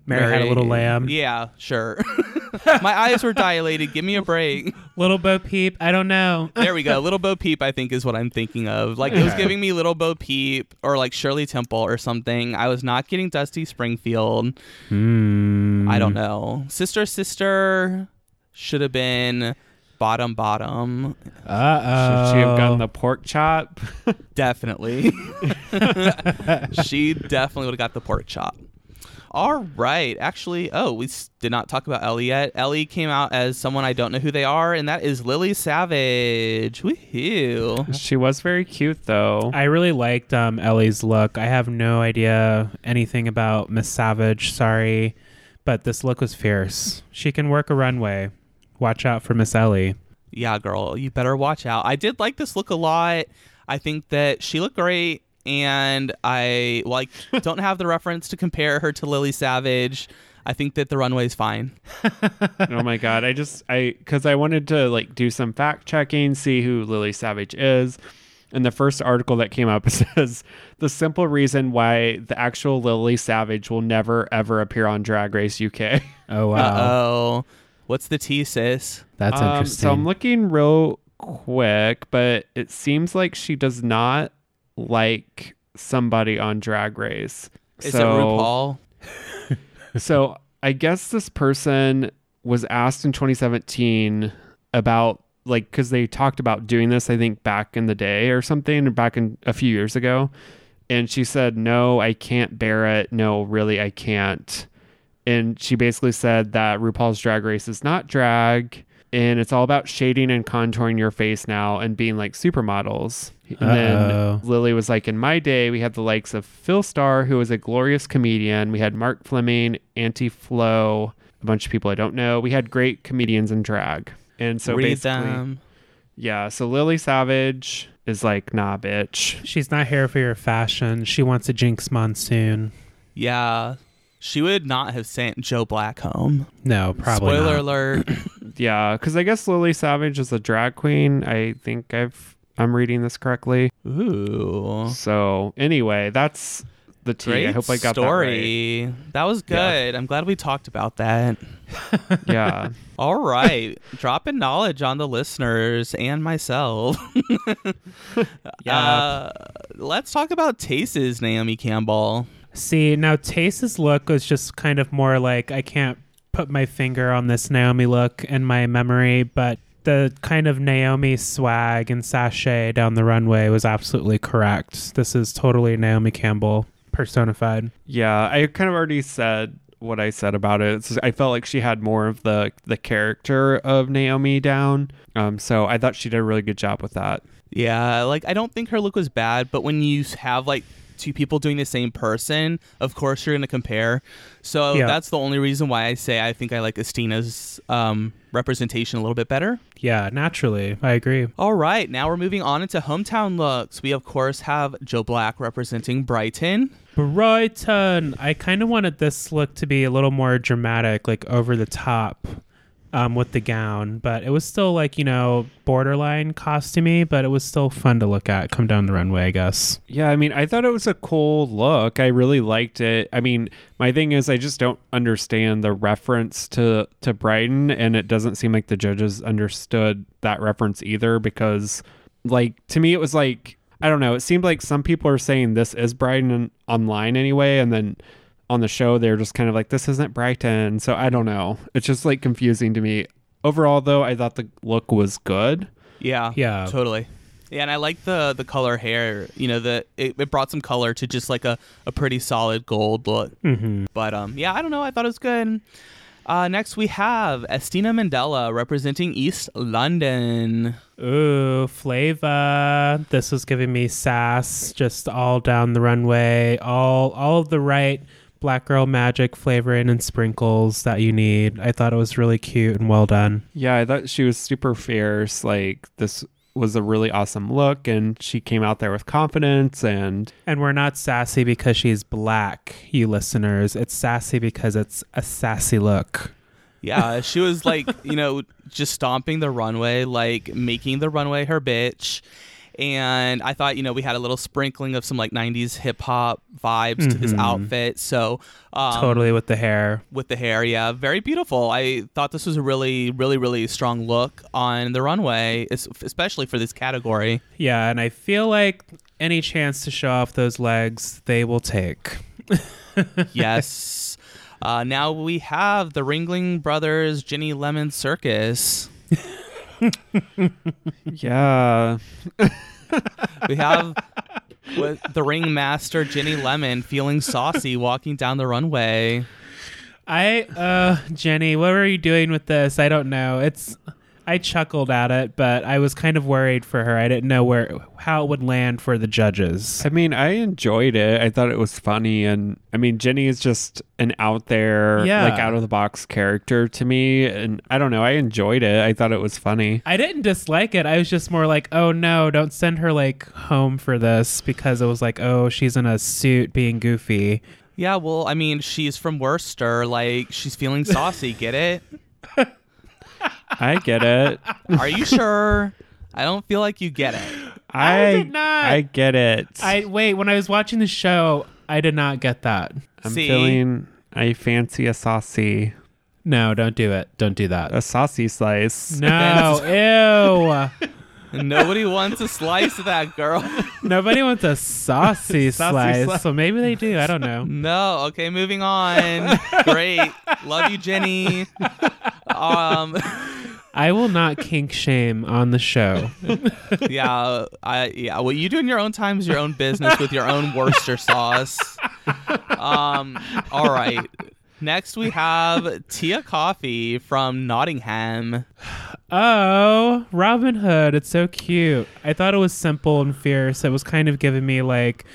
[SPEAKER 2] Mary had a little lamb.
[SPEAKER 3] Yeah, sure. <laughs> My eyes were dilated. Give me a break.
[SPEAKER 2] Little Bo Peep, I don't know. <laughs>
[SPEAKER 3] There we go. Little Bo Peep, I think, is what I'm thinking of. Like it was giving me Little Bo Peep or like Shirley Temple or something. I was not getting Dusty Springfield.
[SPEAKER 2] Hmm.
[SPEAKER 3] I don't know. Sister Sister should have been bottom bottom.
[SPEAKER 2] Uh oh.
[SPEAKER 4] Should she have gotten the pork chop? <laughs>
[SPEAKER 3] Definitely. she definitely would have got the pork chop. All right. Actually, oh, we did not talk about Ellie yet. Ellie came out as someone I don't know who they are, and that is Lily Savage. Woohoo.
[SPEAKER 4] she was very cute though.
[SPEAKER 2] I really liked um, Ellie's look. I have no idea anything about Miss Savage. Sorry, but this look was fierce. She can work a runway. Watch out for Miss Ellie.
[SPEAKER 3] Yeah, girl, you better watch out. I did like this look a lot. I think that she looked great, and I like <laughs> don't have the reference to compare her to Lily Savage. I think that the runway's fine. <laughs>
[SPEAKER 4] oh my god i just i because i wanted to like do some fact checking see who lily savage is and the first article that came up <laughs> says the simple reason why the actual lily savage will never ever appear on drag race uk
[SPEAKER 2] Oh wow,
[SPEAKER 3] Uh oh, what's the tea, sis?
[SPEAKER 2] that's
[SPEAKER 4] Um,
[SPEAKER 2] interesting.
[SPEAKER 4] so i'm looking real quick but it seems like she does not like somebody on drag race
[SPEAKER 3] Is
[SPEAKER 4] so,
[SPEAKER 3] it RuPaul? <laughs>
[SPEAKER 4] So I guess this person was asked in 2017 about like because they talked about doing this, I think back in the day or something, or back in a few years ago. And she said, No, I can't bear it. No, really, I can't. And she basically said that RuPaul's Drag Race is not drag and it's all about shading and contouring your face now and being like supermodels. And
[SPEAKER 2] Uh-oh.
[SPEAKER 4] then Lily was like, In my day, we had the likes of Phil Starr, who was a glorious comedian. We had Mark Fleming, Auntie Flo, a bunch of people I don't know. We had great comedians in drag. And so
[SPEAKER 3] Read
[SPEAKER 4] basically,
[SPEAKER 3] them.
[SPEAKER 4] yeah. So Lily Savage is like, nah, bitch.
[SPEAKER 2] She's not here for your fashion. She wants a Jinkx Monsoon.
[SPEAKER 3] Yeah. She would not have sent Joe Black home.
[SPEAKER 2] No, probably
[SPEAKER 3] Spoiler
[SPEAKER 2] not.
[SPEAKER 3] alert.
[SPEAKER 4] Yeah, because I guess Lily Savage is a drag queen. I think I've I'm reading this correctly.
[SPEAKER 3] Ooh.
[SPEAKER 4] So anyway, that's the tea.
[SPEAKER 3] Great
[SPEAKER 4] I hope I got
[SPEAKER 3] story. That, was
[SPEAKER 4] Yeah.
[SPEAKER 3] good. I'm glad we talked about that.
[SPEAKER 4] that. <laughs> Yeah. <laughs>
[SPEAKER 3] All right. Dropping knowledge on the listeners and myself. <laughs>
[SPEAKER 4] Yeah.
[SPEAKER 3] Uh, let's talk about Tayce's Naomi Campbell.
[SPEAKER 2] See, now Tayce's look was just kind of more like I can't put my finger on this Naomi look in my memory, but the kind of Naomi swag and sachet down the runway was absolutely correct. This is totally Naomi Campbell personified.
[SPEAKER 4] Yeah, I kind of already said what I said about it. Just- I felt like she had more of the the character of Naomi down. Um, so I thought she did a really good job with that.
[SPEAKER 3] Yeah, like I don't think her look was bad, but when you have like two people doing the same person, of course you're going to compare. So
[SPEAKER 2] Yeah.
[SPEAKER 3] that's the only reason why I say I think I like Asttina's um, representation a little bit better.
[SPEAKER 2] Yeah, naturally. I agree.
[SPEAKER 3] All right, now we're moving on into hometown looks. We of course have Joe Black representing Brighton.
[SPEAKER 2] Brighton. I kind of wanted this look to be a little more dramatic, like over the top um, with the gown, but it was still like, you know, borderline costumey, but it was still fun to look at come down the runway, I guess.
[SPEAKER 4] Yeah, I mean, I thought it was a cool look. I really liked it. I mean, my thing is I just don't understand the reference to to Brighton and it doesn't seem like the judges understood that reference either because like to me it was like I don't know, it seemed like some people are saying this is Brighton online anyway and then on the show they're just kind of like this isn't Brighton. So I don't know. It's just like confusing to me. Overall though, I thought the look was good.
[SPEAKER 3] Yeah,
[SPEAKER 2] Yeah.
[SPEAKER 3] totally. Yeah, and I like the the color hair. You know, the it, it brought some color to just like a, a pretty solid gold look.
[SPEAKER 2] Mm-hmm.
[SPEAKER 3] But um, yeah, I don't know. I thought it was good. Uh, next we have Asttina Mandella representing East London.
[SPEAKER 2] Ooh, Flava. This was giving me sass just all down the runway. All all of the right black girl magic flavoring and sprinkles that you need. I thought it was really cute and well done.
[SPEAKER 4] Yeah, I thought she was super fierce. Like this was a really awesome look, and she came out there with confidence. And
[SPEAKER 2] And we're not sassy because she's black, you listeners. It's sassy because it's a sassy look.
[SPEAKER 3] Yeah, she was like, you know, just stomping the runway, like making the runway her bitch. And I thought, you know, we had a little sprinkling of some like 90s hip hop vibes to this
[SPEAKER 2] Mhm.
[SPEAKER 3] outfit. So, um,
[SPEAKER 2] totally with the hair.
[SPEAKER 3] with the hair, yeah, very beautiful. I thought this was a really, really, really strong look on the runway, especially for this category.
[SPEAKER 2] Yeah, and I feel like any chance to show off those legs, they will take. <laughs>
[SPEAKER 3] yes. Uh, now we have the Ringling Brothers Ginny Lemon Circus. <laughs> <laughs>
[SPEAKER 4] yeah,
[SPEAKER 3] We have with the ringmaster Ginny Lemon feeling saucy walking down the runway.
[SPEAKER 2] I uh Ginny, what were you doing with this? I don't know. It's I chuckled at it, but I was kind of worried for her. I didn't know where how it would land for the judges.
[SPEAKER 4] I mean, I enjoyed it. I thought it was funny, and I mean, Ginny is just an out there,
[SPEAKER 2] Yeah.
[SPEAKER 4] like out of the box character to me, and I don't know. I enjoyed it. I thought it was funny.
[SPEAKER 2] I didn't dislike it. I was just more like, "Oh no, don't send her like home for this" because it was like, "Oh, she's in a suit being goofy."
[SPEAKER 3] Yeah, well, I mean, she's from Worcester. Like, she's feeling saucy. Get it? <laughs>
[SPEAKER 4] I get it.
[SPEAKER 3] Are you sure? I don't feel like you get it.
[SPEAKER 4] I
[SPEAKER 2] did not.
[SPEAKER 4] I get it.
[SPEAKER 2] I wait, when I was watching the show, I did not get that.
[SPEAKER 4] I'm
[SPEAKER 3] See?
[SPEAKER 4] feeling. I fancy a saucy,
[SPEAKER 2] No, don't do it. Don't do that.
[SPEAKER 4] a saucy slice.
[SPEAKER 2] No, <laughs> ew.
[SPEAKER 3] Nobody wants a slice of that girl. <laughs>
[SPEAKER 2] Nobody wants a saucy, <laughs> slice,
[SPEAKER 4] slice.
[SPEAKER 2] so maybe they do. I don't know. <laughs>
[SPEAKER 3] No. Okay, moving on. Great. Love you, Ginny. Um,
[SPEAKER 2] I will not kink shame on the show.
[SPEAKER 3] yeah, I yeah. What you do in your own time is your own business with your own Worcester sauce. Um. All right. Next we have Tia Kofi from Nottingham.
[SPEAKER 2] Oh, Robin Hood. It's so cute. I thought it was simple and fierce. It was kind of giving me like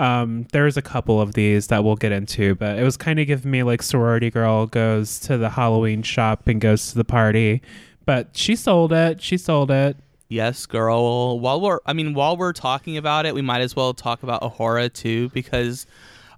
[SPEAKER 2] um there's a couple of these that we'll get into, but it was kind of giving me like sorority girl goes to the Halloween shop and goes to the party. But she sold it. She sold it.
[SPEAKER 3] Yes, girl. While we're, I mean, while we're talking about it, we might as well talk about A'Whora too, because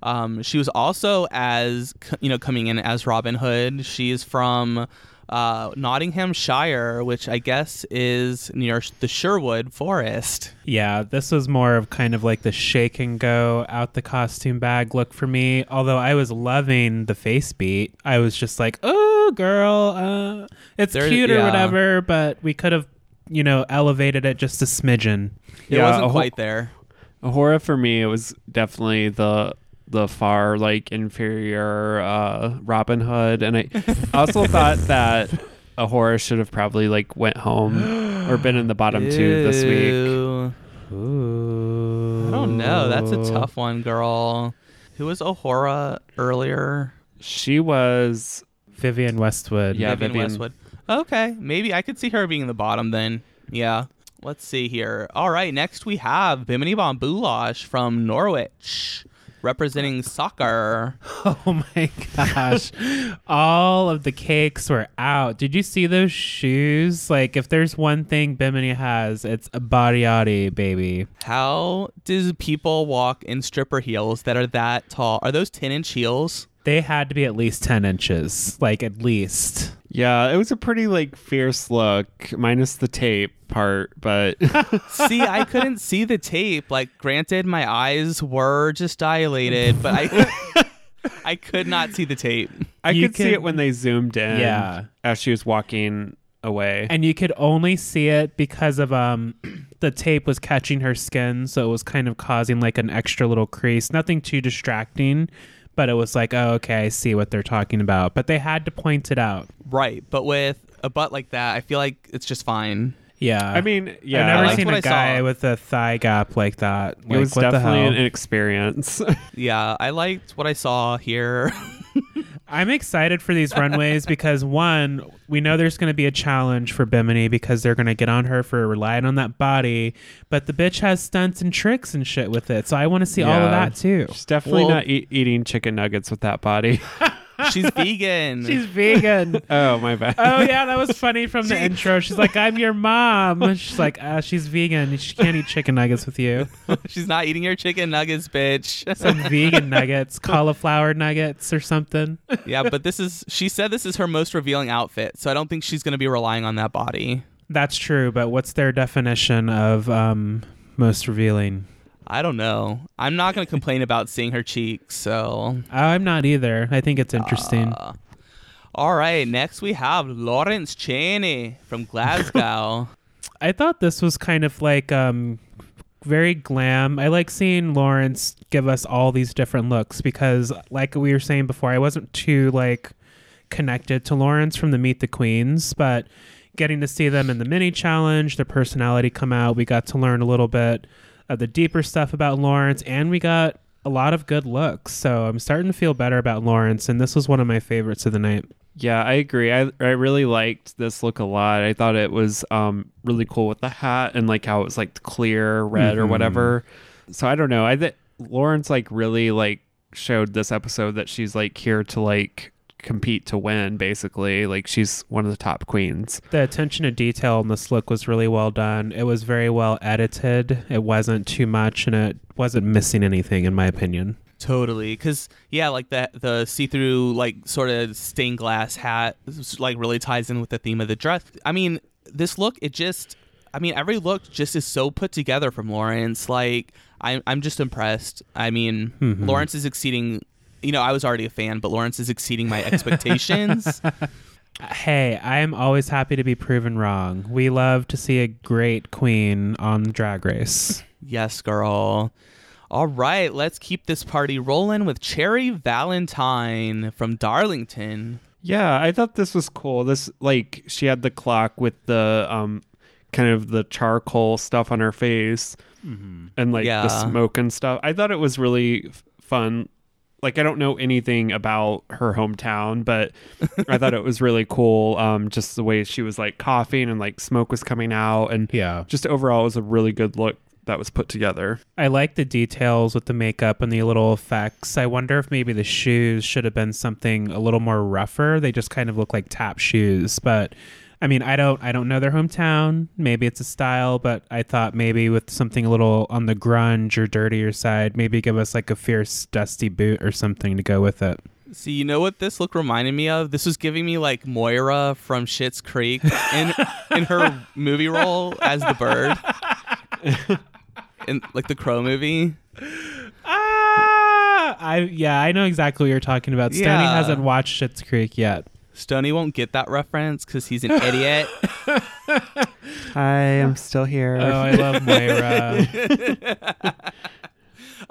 [SPEAKER 3] um, she was also as you know coming in as Robin Hood. She's from uh, Nottinghamshire, which I guess is near the Sherwood Forest.
[SPEAKER 2] Yeah, this was more of kind of like the shake and go out the costume bag look for me. Although I was loving the face beat, I was just like, "Oh, girl, uh, it's
[SPEAKER 3] There-
[SPEAKER 2] cute or
[SPEAKER 3] yeah.
[SPEAKER 2] whatever." But we could have, you know, elevated it just a smidgen.
[SPEAKER 3] It
[SPEAKER 4] Yeah,
[SPEAKER 3] wasn't
[SPEAKER 4] Aho-
[SPEAKER 3] quite there.
[SPEAKER 4] A'Whora for me, it was definitely the the far like inferior uh, Robin Hood, and I also thought <laughs> that A'Whora should have probably like went home or been in the bottom two this week.
[SPEAKER 2] Ooh.
[SPEAKER 3] I don't know. That's a tough one, girl. Who was A'Whora earlier?
[SPEAKER 4] She was
[SPEAKER 2] Vivienne Westwood.
[SPEAKER 4] Yeah,
[SPEAKER 3] Vivienne
[SPEAKER 4] Vivienne-
[SPEAKER 3] Westwood. Okay, maybe I could see her being in the bottom then. Yeah. Let's see here. All right, next we have Bimini Bon Boulash from Norwich, representing soccer. <laughs>
[SPEAKER 2] Oh my gosh. All of the cakes were out. Did you see those shoes? Like, if there's one thing Bimini has, it's a body baby.
[SPEAKER 3] How does people walk in stripper heels that are that tall? Are those 10 inch heels?
[SPEAKER 2] They had to be at least 10 inches. Like, at least.
[SPEAKER 4] Yeah, it was a pretty like fierce look, minus the tape part, but <laughs>
[SPEAKER 3] see, I couldn't see the tape. Like, granted, my eyes were just dilated, but I. <laughs> I could not see the tape.
[SPEAKER 4] I
[SPEAKER 2] You
[SPEAKER 4] could see it when they zoomed in.
[SPEAKER 2] Yeah.
[SPEAKER 4] as she was walking away.
[SPEAKER 2] And you could only see it because of um <clears throat> the tape was catching her skin, so it was kind of causing like an extra little crease. Nothing too distracting, but it was like, oh, okay, I see what they're talking about. But they had to point it out.
[SPEAKER 3] Right, but with a butt like that, I feel like it's just fine.
[SPEAKER 2] Yeah.
[SPEAKER 4] I mean, yeah,
[SPEAKER 2] I've never
[SPEAKER 3] I
[SPEAKER 2] seen
[SPEAKER 3] what
[SPEAKER 2] a
[SPEAKER 3] I
[SPEAKER 2] guy
[SPEAKER 3] saw.
[SPEAKER 2] with a thigh gap like that.
[SPEAKER 4] it
[SPEAKER 2] Like,
[SPEAKER 4] was
[SPEAKER 2] what the
[SPEAKER 4] definitely
[SPEAKER 2] hell?
[SPEAKER 4] an experience. <laughs>
[SPEAKER 3] Yeah, I liked what I saw here. <laughs>
[SPEAKER 2] I'm excited for these runways <laughs> because one, we know there's going to be a challenge for Bimini because they're going to get on her for relying on that body, but the bitch has stunts and tricks and shit with it. So I want to see all of that too.
[SPEAKER 4] She's definitely
[SPEAKER 3] Well-
[SPEAKER 4] not eat eating chicken nuggets with that body. <laughs>
[SPEAKER 3] She's <laughs> vegan.
[SPEAKER 2] She's vegan.
[SPEAKER 4] oh my bad.
[SPEAKER 2] Oh yeah, that was funny from the intro. She's like, "I'm your mom." She's like, uh, "She's vegan. She can't eat chicken nuggets with you." <laughs>
[SPEAKER 3] She's not eating your chicken nuggets, bitch.
[SPEAKER 2] Some vegan nuggets, cauliflower nuggets, or something.
[SPEAKER 3] yeah, but this is she said this is her most revealing outfit, so I don't think she's going to be relying on that body.
[SPEAKER 2] That's true, but what's their definition of um, most revealing?
[SPEAKER 3] I don't know. I'm not going to complain about seeing her cheeks, so
[SPEAKER 2] I'm not either. I think it's interesting.
[SPEAKER 3] Uh, all right, next we have Lawrence Chaney from Glasgow. <laughs>
[SPEAKER 2] I thought this was kind of like um, very glam. I like seeing Lawrence give us all these different looks because, like we were saying before, I wasn't too like connected to Lawrence from the Meet the Queens, but getting to see them in the mini challenge, their personality come out, we got to learn a little bit of the deeper stuff about Lawrence, and we got a lot of good looks. So I'm starting to feel better about Lawrence, and this was one of my favorites of the night.
[SPEAKER 4] Yeah, I agree. I I really liked this look a lot. I thought it was um really cool with the hat and like how it was like clear red or
[SPEAKER 2] Mhm.
[SPEAKER 4] whatever. So I don't know. I think Lawrence like really like showed this episode that she's like here to like compete to win basically. Like she's one of the top queens.
[SPEAKER 2] The attention to detail in this look was really well done. It was very well edited. It wasn't too much, and it wasn't missing anything, in my opinion.
[SPEAKER 3] Totally, because yeah, like the the see through like sort of stained glass hat like really ties in with the theme of the dress. I mean, this look it just, I mean, every look just is so put together from Lawrence. Like I'm I'm just impressed. I mean,
[SPEAKER 2] Mhm.
[SPEAKER 3] Lawrence is exceeding. You know, I was already a fan, but Lawrence is exceeding my expectations. <laughs>
[SPEAKER 2] Hey, I am always happy to be proven wrong. We love to see a great queen on Drag Race.
[SPEAKER 3] yes, girl. All right, let's keep this party rolling with Cherry Valentine from Darlington.
[SPEAKER 4] Yeah, I thought this was cool. This like she had the clock with the um kind of the charcoal stuff on her face and like
[SPEAKER 3] Yeah.
[SPEAKER 4] the smoke and stuff. I thought it was really f- fun. Like I don't know anything about her hometown, but I thought it was really cool. Um, just the way she was like coughing and like smoke was coming out, and
[SPEAKER 2] Yeah.
[SPEAKER 4] just overall it was a really good look that was put together.
[SPEAKER 2] I like the details with the makeup and the little effects. I wonder if maybe the shoes should have been something a little more rougher. They just kind of look like tap shoes, but I mean, I don't I don't know their hometown. Maybe it's a style, but I thought maybe with something a little on the grunge or dirtier side, maybe give us like a fierce dusty boot or something to go with it.
[SPEAKER 3] See, you know what this look reminded me of? This was giving me like Moira from Schitt's Creek in in her <laughs> movie role as the bird. in like the Crow movie.
[SPEAKER 2] Ah, I yeah, I know exactly what you're talking about. Stony
[SPEAKER 3] Yeah.
[SPEAKER 2] hasn't watched Schitt's Creek yet.
[SPEAKER 3] Stony won't get that reference because he's an idiot. <laughs>
[SPEAKER 4] I'm still here.
[SPEAKER 2] Oh, I love Moira.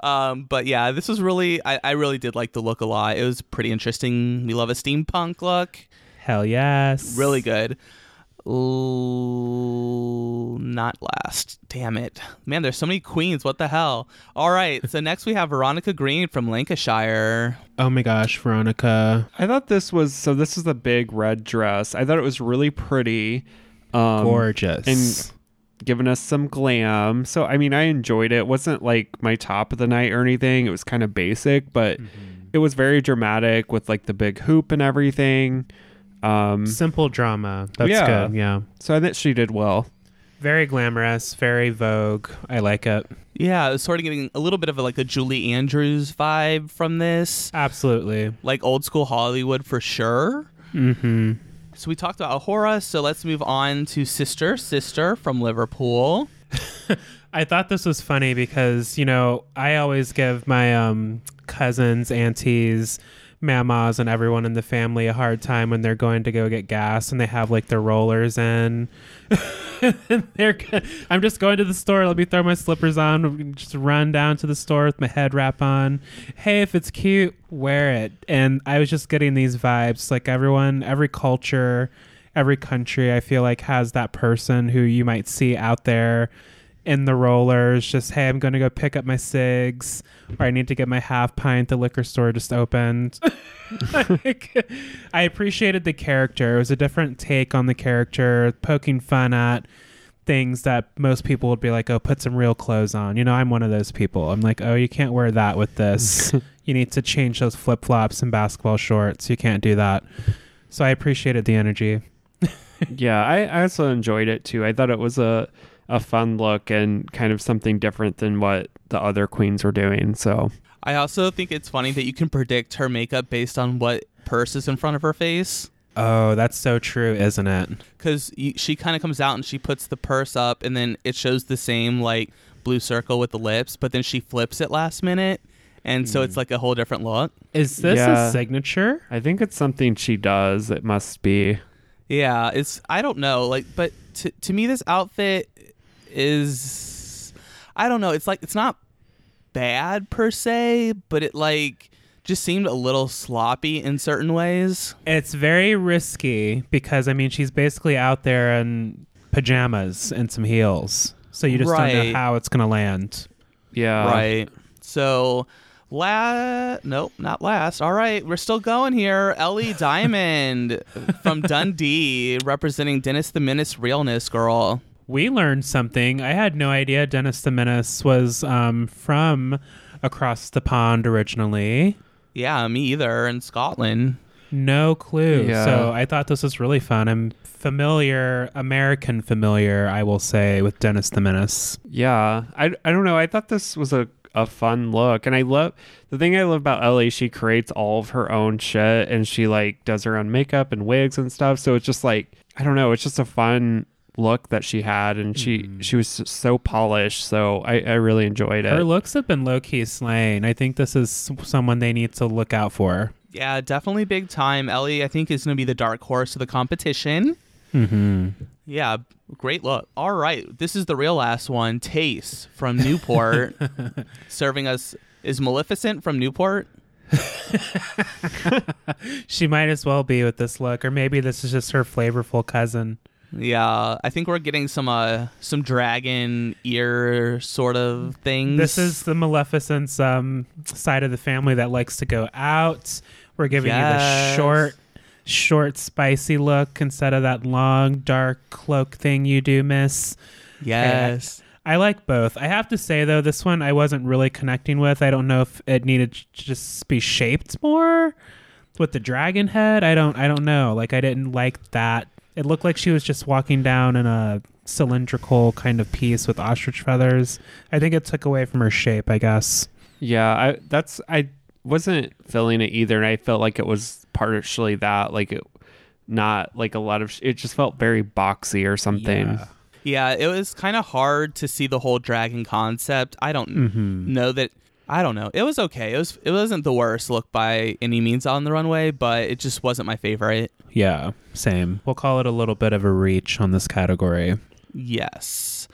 [SPEAKER 2] <laughs>
[SPEAKER 3] um, but yeah, this was really I, I really did like the look a lot. It was pretty interesting. We love a steampunk look.
[SPEAKER 2] Hell yes.
[SPEAKER 3] Really good. Ooh, not last. Damn it. Man, there's so many queens. What the hell? All right. So next we have Veronica Green from Lancashire.
[SPEAKER 2] Oh my gosh, Veronica.
[SPEAKER 4] I thought this was so. This is the big red dress. I thought it was really pretty, um,
[SPEAKER 2] Gorgeous.
[SPEAKER 4] and giving us some glam. So I mean, I enjoyed it. it. wasn't like my top of the night or anything. It was kind of basic, but it was very dramatic with like the big hoop and everything. Um,
[SPEAKER 2] Simple drama. That's
[SPEAKER 4] Yeah.
[SPEAKER 2] good. Yeah.
[SPEAKER 4] so I think she did well.
[SPEAKER 2] Very glamorous, very Vogue. I like it.
[SPEAKER 3] Yeah, it was sort of getting a little bit of a, like a Julie Andrews vibe from this.
[SPEAKER 2] Absolutely.
[SPEAKER 3] Like old school Hollywood for sure.
[SPEAKER 2] Mm-hmm.
[SPEAKER 3] So we talked about A'Whora, so let's move on to Sister Sister from Liverpool. <laughs>
[SPEAKER 2] I thought this was funny because, you know, I always give my um, cousins, aunties, mamas, and everyone in the family a hard time when they're going to go get gas and they have like their rollers in. <laughs> and they're, I'm just going to the store. Let me throw my slippers on, just run down to the store with my head wrap on. Hey, if it's cute, wear it. And I was just getting these vibes. Like everyone, every culture, every country, I feel like has that person who you might see out there in the rollers, just hey, I'm gonna go pick up my cigs, or I need to get my half pint. The liquor store just opened. <laughs> Like, I appreciated the character. It was a different take on the character, poking fun at things that most people would be like, "Oh, put some real clothes on." You know, I'm one of those people. I'm like, "Oh, you can't wear that with this. <laughs> you need to change those flip flops and basketball shorts. You can't do that." So I appreciated the energy. <laughs>
[SPEAKER 4] yeah, I, I also enjoyed it too. I thought it was a a fun look and kind of something different than what the other queens were doing. So
[SPEAKER 3] I also think it's funny that you can predict her makeup based on what purse is in front of her face.
[SPEAKER 2] Oh, that's so true, isn't it?
[SPEAKER 3] Because she kind of comes out and she puts the purse up, and then it shows the same like blue circle with the lips, but then she flips it last minute, and so it's hmm. like a whole different look.
[SPEAKER 2] Is this
[SPEAKER 4] Yeah.
[SPEAKER 2] a signature?
[SPEAKER 4] I think it's something she does. It must be.
[SPEAKER 3] Yeah, it's I don't know, like, but to to me, this outfit is I don't know. It's like it's not bad per se, but it like just seemed a little sloppy in certain ways.
[SPEAKER 2] It's very risky because I mean she's basically out there in pajamas and some heels. So you just don't know how it's gonna land.
[SPEAKER 4] Yeah.
[SPEAKER 3] right. So. La nope, not last. All right, we're still going here. Ellie <laughs> Diamond from Dundee, representing Dennis the Menace realness girl.
[SPEAKER 2] We learned something. I had no idea Dennis the Menace was um, from across the pond originally.
[SPEAKER 3] Yeah, me either. In Scotland.
[SPEAKER 2] No clue.
[SPEAKER 4] Yeah.
[SPEAKER 2] So I thought this was really fun. I'm familiar, American familiar, I will say, with Dennis the Menace.
[SPEAKER 4] Yeah. I, I don't know. I thought this was a, a fun look. And I love the thing I love about Ellie, she creates all of her own shit and she like does her own makeup and wigs and stuff. So it's just like, I don't know. It's just a fun look that she had and she she was so polished so i i really enjoyed it
[SPEAKER 2] Her looks have been low key slain. I think this is someone they need to look out for.
[SPEAKER 3] Yeah, definitely big time. Ellie, I think, is going to be the dark horse of the competition.
[SPEAKER 2] Mm-hmm.
[SPEAKER 3] Yeah, great look. All right, this is the real last one. Tayce from Newport, <laughs> serving us. Is Maleficent from Newport? <laughs>
[SPEAKER 2] She might as well be with this look, or maybe this is just her flavorful cousin.
[SPEAKER 3] Yeah, I think we're getting some uh some dragon ear sort of things.
[SPEAKER 2] This is the Maleficent's um, side of the family that likes to go out. We're giving you the short, short, spicy look instead of that long, dark cloak thing you do miss.
[SPEAKER 3] yes.
[SPEAKER 2] I like both. I have to say though, this one I wasn't really connecting with. I don't know if it needed to just be shaped more with the dragon head. I don't. I don't know. Like I didn't like that. It looked like she was just walking down in a cylindrical kind of piece with ostrich feathers. I think it took away from her shape. I guess.
[SPEAKER 4] Yeah, I that's I wasn't feeling it either, and I felt like it was partially that, like it not like a lot of. It just felt very boxy or something.
[SPEAKER 2] Yeah.
[SPEAKER 3] Yeah, it was kind of hard to see the whole dragon concept. I don't
[SPEAKER 2] Mm-hmm.
[SPEAKER 3] know that I don't know. It was okay. It was it wasn't the worst look by any means on the runway, but it just wasn't my favorite.
[SPEAKER 2] Yeah. Same. We'll call it a little bit of a reach on this category.
[SPEAKER 3] Yes.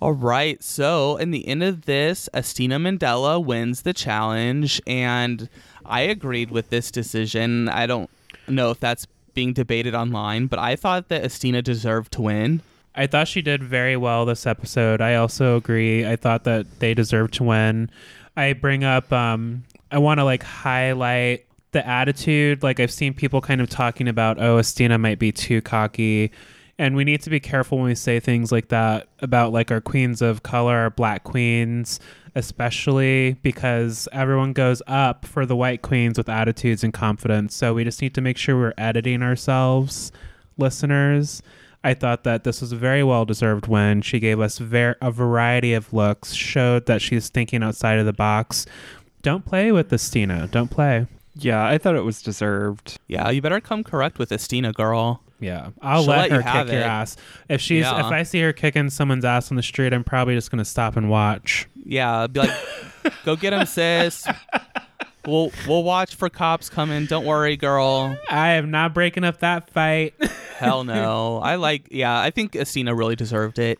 [SPEAKER 3] All right. So, in the end of this, Asttina Mandella wins the challenge, and I agreed with this decision. I don't know if that's being debated online, but I thought that Asttina deserved to win.
[SPEAKER 2] I thought she did very well this episode. I also agree. I thought that they deserved to win. I bring up um I want to like highlight the attitude. Like I've seen people kind of talking about, oh, Asttina might be too cocky. And we need to be careful when we say things like that about like our queens of color, our black queens, especially because everyone goes up for the white queens with attitudes and confidence. So we just need to make sure we're editing ourselves, listeners. I thought that this was a very well deserved win. She gave us ver- a variety of looks, showed that she's thinking outside of the box. Don't play with the Stina. Don't play.
[SPEAKER 4] Yeah, I thought it was deserved.
[SPEAKER 3] Yeah, you better come correct with Asttina, girl.
[SPEAKER 2] Yeah, I'll let,
[SPEAKER 3] let
[SPEAKER 2] her
[SPEAKER 3] have
[SPEAKER 2] kick your
[SPEAKER 3] it.
[SPEAKER 2] ass. If she's
[SPEAKER 3] Yeah.
[SPEAKER 2] if I see her kicking someone's ass on the street, I'm probably just gonna stop and watch.
[SPEAKER 3] Yeah, be like, go get him, sis. <laughs> We'll we'll watch for cops coming. Don't worry, girl.
[SPEAKER 2] I am not breaking up that fight. <laughs>
[SPEAKER 3] Hell no. I like, yeah, I think Asttina really deserved it.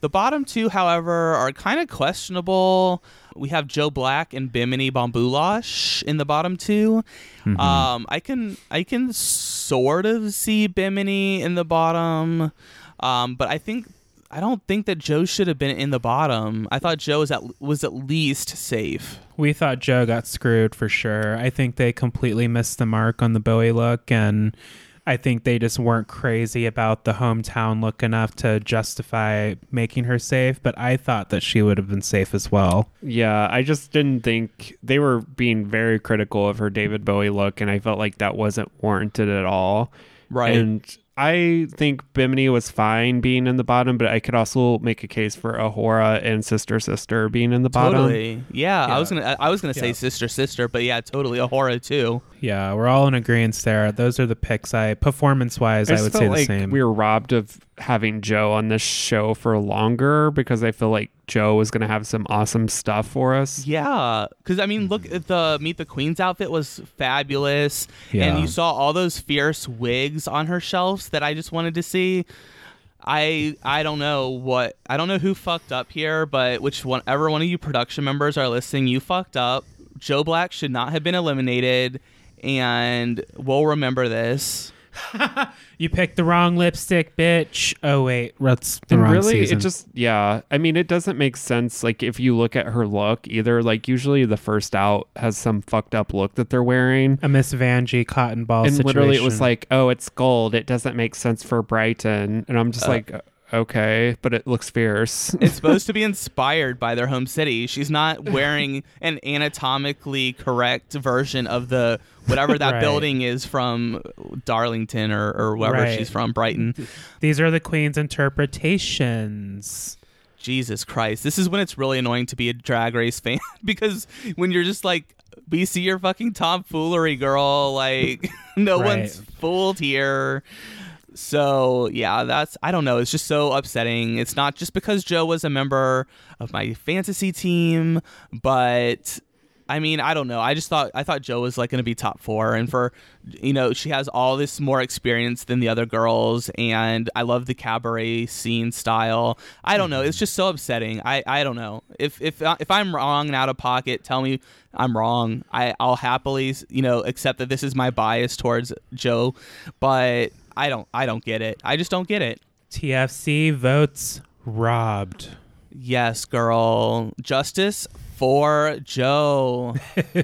[SPEAKER 3] The bottom two, however, are kind of questionable. We have Joe Black and Bimini Bon Boulash in the bottom 2 Um, I can I can sort of see Bimini in the bottom, um, but I think I don't think that Joe should have been in the bottom. I thought Joe was at was at least safe.
[SPEAKER 2] we thought Joe got screwed for sure. I think they completely missed the mark on the Bowie look, and I think they just weren't crazy about the hometown look enough to justify making her safe. But I thought that she would have been safe as well.
[SPEAKER 4] Yeah, I just didn't think they were being very critical of her David Bowie look, and I felt like that wasn't warranted at all.
[SPEAKER 3] Right.
[SPEAKER 4] And I think Bimini was fine being in the bottom, but I could also make a case for A'Whora and Sister Sister being in the bottom.
[SPEAKER 3] Totally. Yeah,
[SPEAKER 2] Yeah.
[SPEAKER 3] I was gonna I was gonna say
[SPEAKER 2] Yeah.
[SPEAKER 3] sister sister, but yeah, totally A'Whora too.
[SPEAKER 2] Yeah, we're all in agreement there. Those are the picks. I performance wise, I,
[SPEAKER 4] just
[SPEAKER 2] would
[SPEAKER 4] felt
[SPEAKER 2] say the
[SPEAKER 4] like
[SPEAKER 2] same.
[SPEAKER 4] we were robbed of having Joe on this show for longer because I feel like Joe was going to have some awesome stuff for us.
[SPEAKER 3] Yeah, because I mean, look at the Meet the Queens outfit was fabulous,
[SPEAKER 2] Yeah.
[SPEAKER 3] and you saw all those fierce wigs on her shelves that I just wanted to see. I I don't know what I don't know who fucked up here, but which one ever one of you production members are listening, you fucked up. Joe Black should not have been eliminated, and we'll remember this. <laughs>
[SPEAKER 2] you picked the wrong lipstick, bitch. Oh wait, that's the
[SPEAKER 4] And
[SPEAKER 2] wrong
[SPEAKER 4] really,
[SPEAKER 2] season.
[SPEAKER 4] it just, yeah. I mean, it doesn't make sense. Like, if you look at her look, either, like, usually the first out has some fucked up look that they're wearing.
[SPEAKER 2] a Miss Vanjie cotton ball
[SPEAKER 4] and
[SPEAKER 2] situation.
[SPEAKER 4] literally, it was like, oh, it's gold. It doesn't make sense for Brighton. And I'm just uh, like, okay, but it looks fierce.
[SPEAKER 3] It's <laughs> supposed to be inspired by their home city. She's not wearing an anatomically correct version of the whatever that
[SPEAKER 2] Right.
[SPEAKER 3] building is from Darlington or, or wherever
[SPEAKER 2] Right.
[SPEAKER 3] she's from, Brighton.
[SPEAKER 2] these are the queen's interpretations.
[SPEAKER 3] Jesus Christ. This is when it's really annoying to be a drag race fan <laughs> because when you're just like, we see your fucking tomfoolery, girl. Like, <laughs> no
[SPEAKER 2] Right.
[SPEAKER 3] one's fooled here. So, yeah, that's, I don't know. It's just so upsetting. It's not just because Joe was a member of my fantasy team, but I mean, I don't know. I just thought I thought Joe was like going to be top four, and for you know, she has all this more experience than the other girls, and I love the cabaret scene style. I don't know. It's mm-hmm. just so upsetting. I I don't know. If if uh, if I'm wrong and out of pocket, tell me I'm wrong. I I'll happily you know accept that this is my bias towards Joe, but I don't I don't get it. I just don't get it.
[SPEAKER 2] TFC votes robbed.
[SPEAKER 3] Yes, girl. Justice for Joe. <laughs>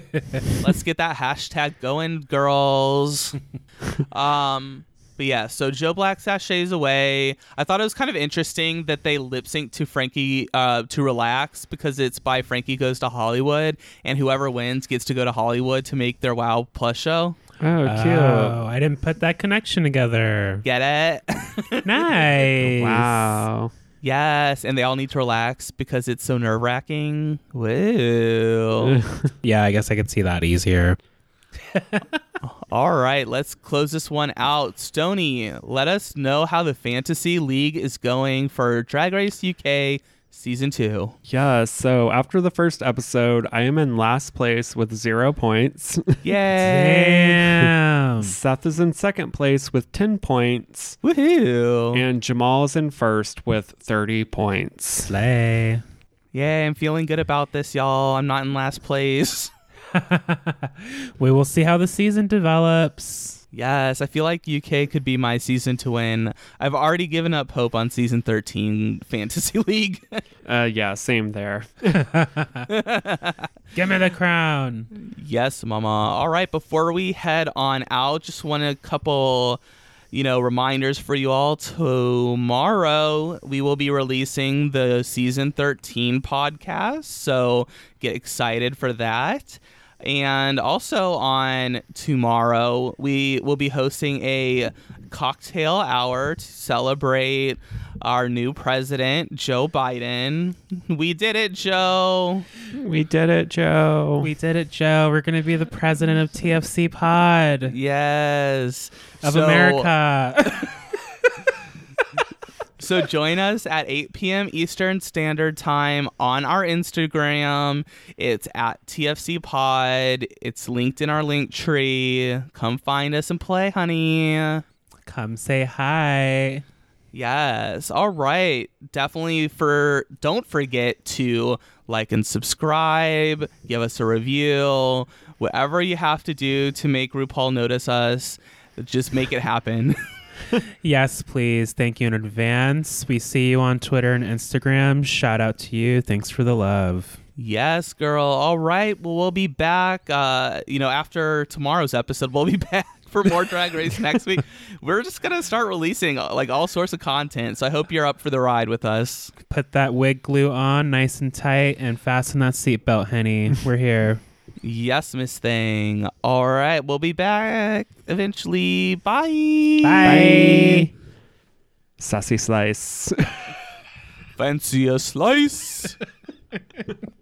[SPEAKER 3] Let's get that hashtag going, girls. <laughs> um, but yeah, so Joe Black sachets away. I thought it was kind of interesting that they lip sync to Frankie uh, to relax because it's by Frankie Goes to Hollywood, and whoever wins gets to go to Hollywood to make their Wow Plus show.
[SPEAKER 4] Oh, cute.
[SPEAKER 2] Oh, I didn't put that connection together.
[SPEAKER 3] Get it? <laughs> <laughs>
[SPEAKER 2] nice.
[SPEAKER 4] Wow.
[SPEAKER 3] yes, and they all need to relax because it's so nerve wracking. Woo. <laughs>
[SPEAKER 2] Yeah, I guess I could see that easier.
[SPEAKER 3] All right, let's close this one out. Stony, let us know how the Fantasy League is going for Drag Race UK season two.
[SPEAKER 4] Yeah, so after the first episode, I am in last place with zero points. <laughs>
[SPEAKER 3] Yay!
[SPEAKER 2] Damn.
[SPEAKER 4] Seth is in second place with 10 points.
[SPEAKER 3] Woohoo!
[SPEAKER 4] And Jamal is in first with 30 points.
[SPEAKER 2] Slay.
[SPEAKER 3] Yay, I'm feeling good about this, y'all. I'm not in last place. <laughs> <laughs>
[SPEAKER 2] we will see how the season develops.
[SPEAKER 3] Yes, I feel like UK could be my season to win. I've already given up hope on season 13 <laughs> Fantasy League.
[SPEAKER 4] Uh, yeah, same there. <laughs>
[SPEAKER 2] Give me the crown.
[SPEAKER 3] Yes, Mama. All right, before we head on out, just want a couple, you know, reminders for you all. Tomorrow, we will be releasing the season 13 podcast, so get excited for that. And also on tomorrow, we will be hosting a cocktail hour to celebrate our new president, Joe Biden. We did it, Joe.
[SPEAKER 4] We did it, Joe.
[SPEAKER 2] We did it, Joe. We're going to be the president of TFC Pod
[SPEAKER 3] Yes.
[SPEAKER 2] of
[SPEAKER 3] So-
[SPEAKER 2] America. <laughs>
[SPEAKER 3] So join us at 8 p.m. Eastern Standard Time on our Instagram. It's at TFC Pod. It's linked in our link tree. Come find us and play, honey.
[SPEAKER 2] Come say hi.
[SPEAKER 3] Yes. All right. Definitely for don't forget to like and subscribe, give us a review, whatever you have to do to make RuPaul notice us. Just make it happen. <laughs> <laughs>
[SPEAKER 2] Yes, please. Thank you in advance. We see you on Twitter and Instagram. Shout out to you. Thanks for the love.
[SPEAKER 3] Yes, girl. All right. Well, we'll be back. Uh, you know, after tomorrow's episode, we'll be <laughs> back for more Drag Race <laughs> next week. We're just gonna start releasing uh, like all sorts of content. So I hope you're up for the ride with us.
[SPEAKER 2] Put that wig glue on nice and tight and fasten that seatbelt, Henny. We're here.
[SPEAKER 3] Yes, Miss Thing. All right. We'll be back eventually. Bye.
[SPEAKER 2] Bye.
[SPEAKER 4] Sassy Slice. <laughs>
[SPEAKER 3] Fancy a slice. <laughs>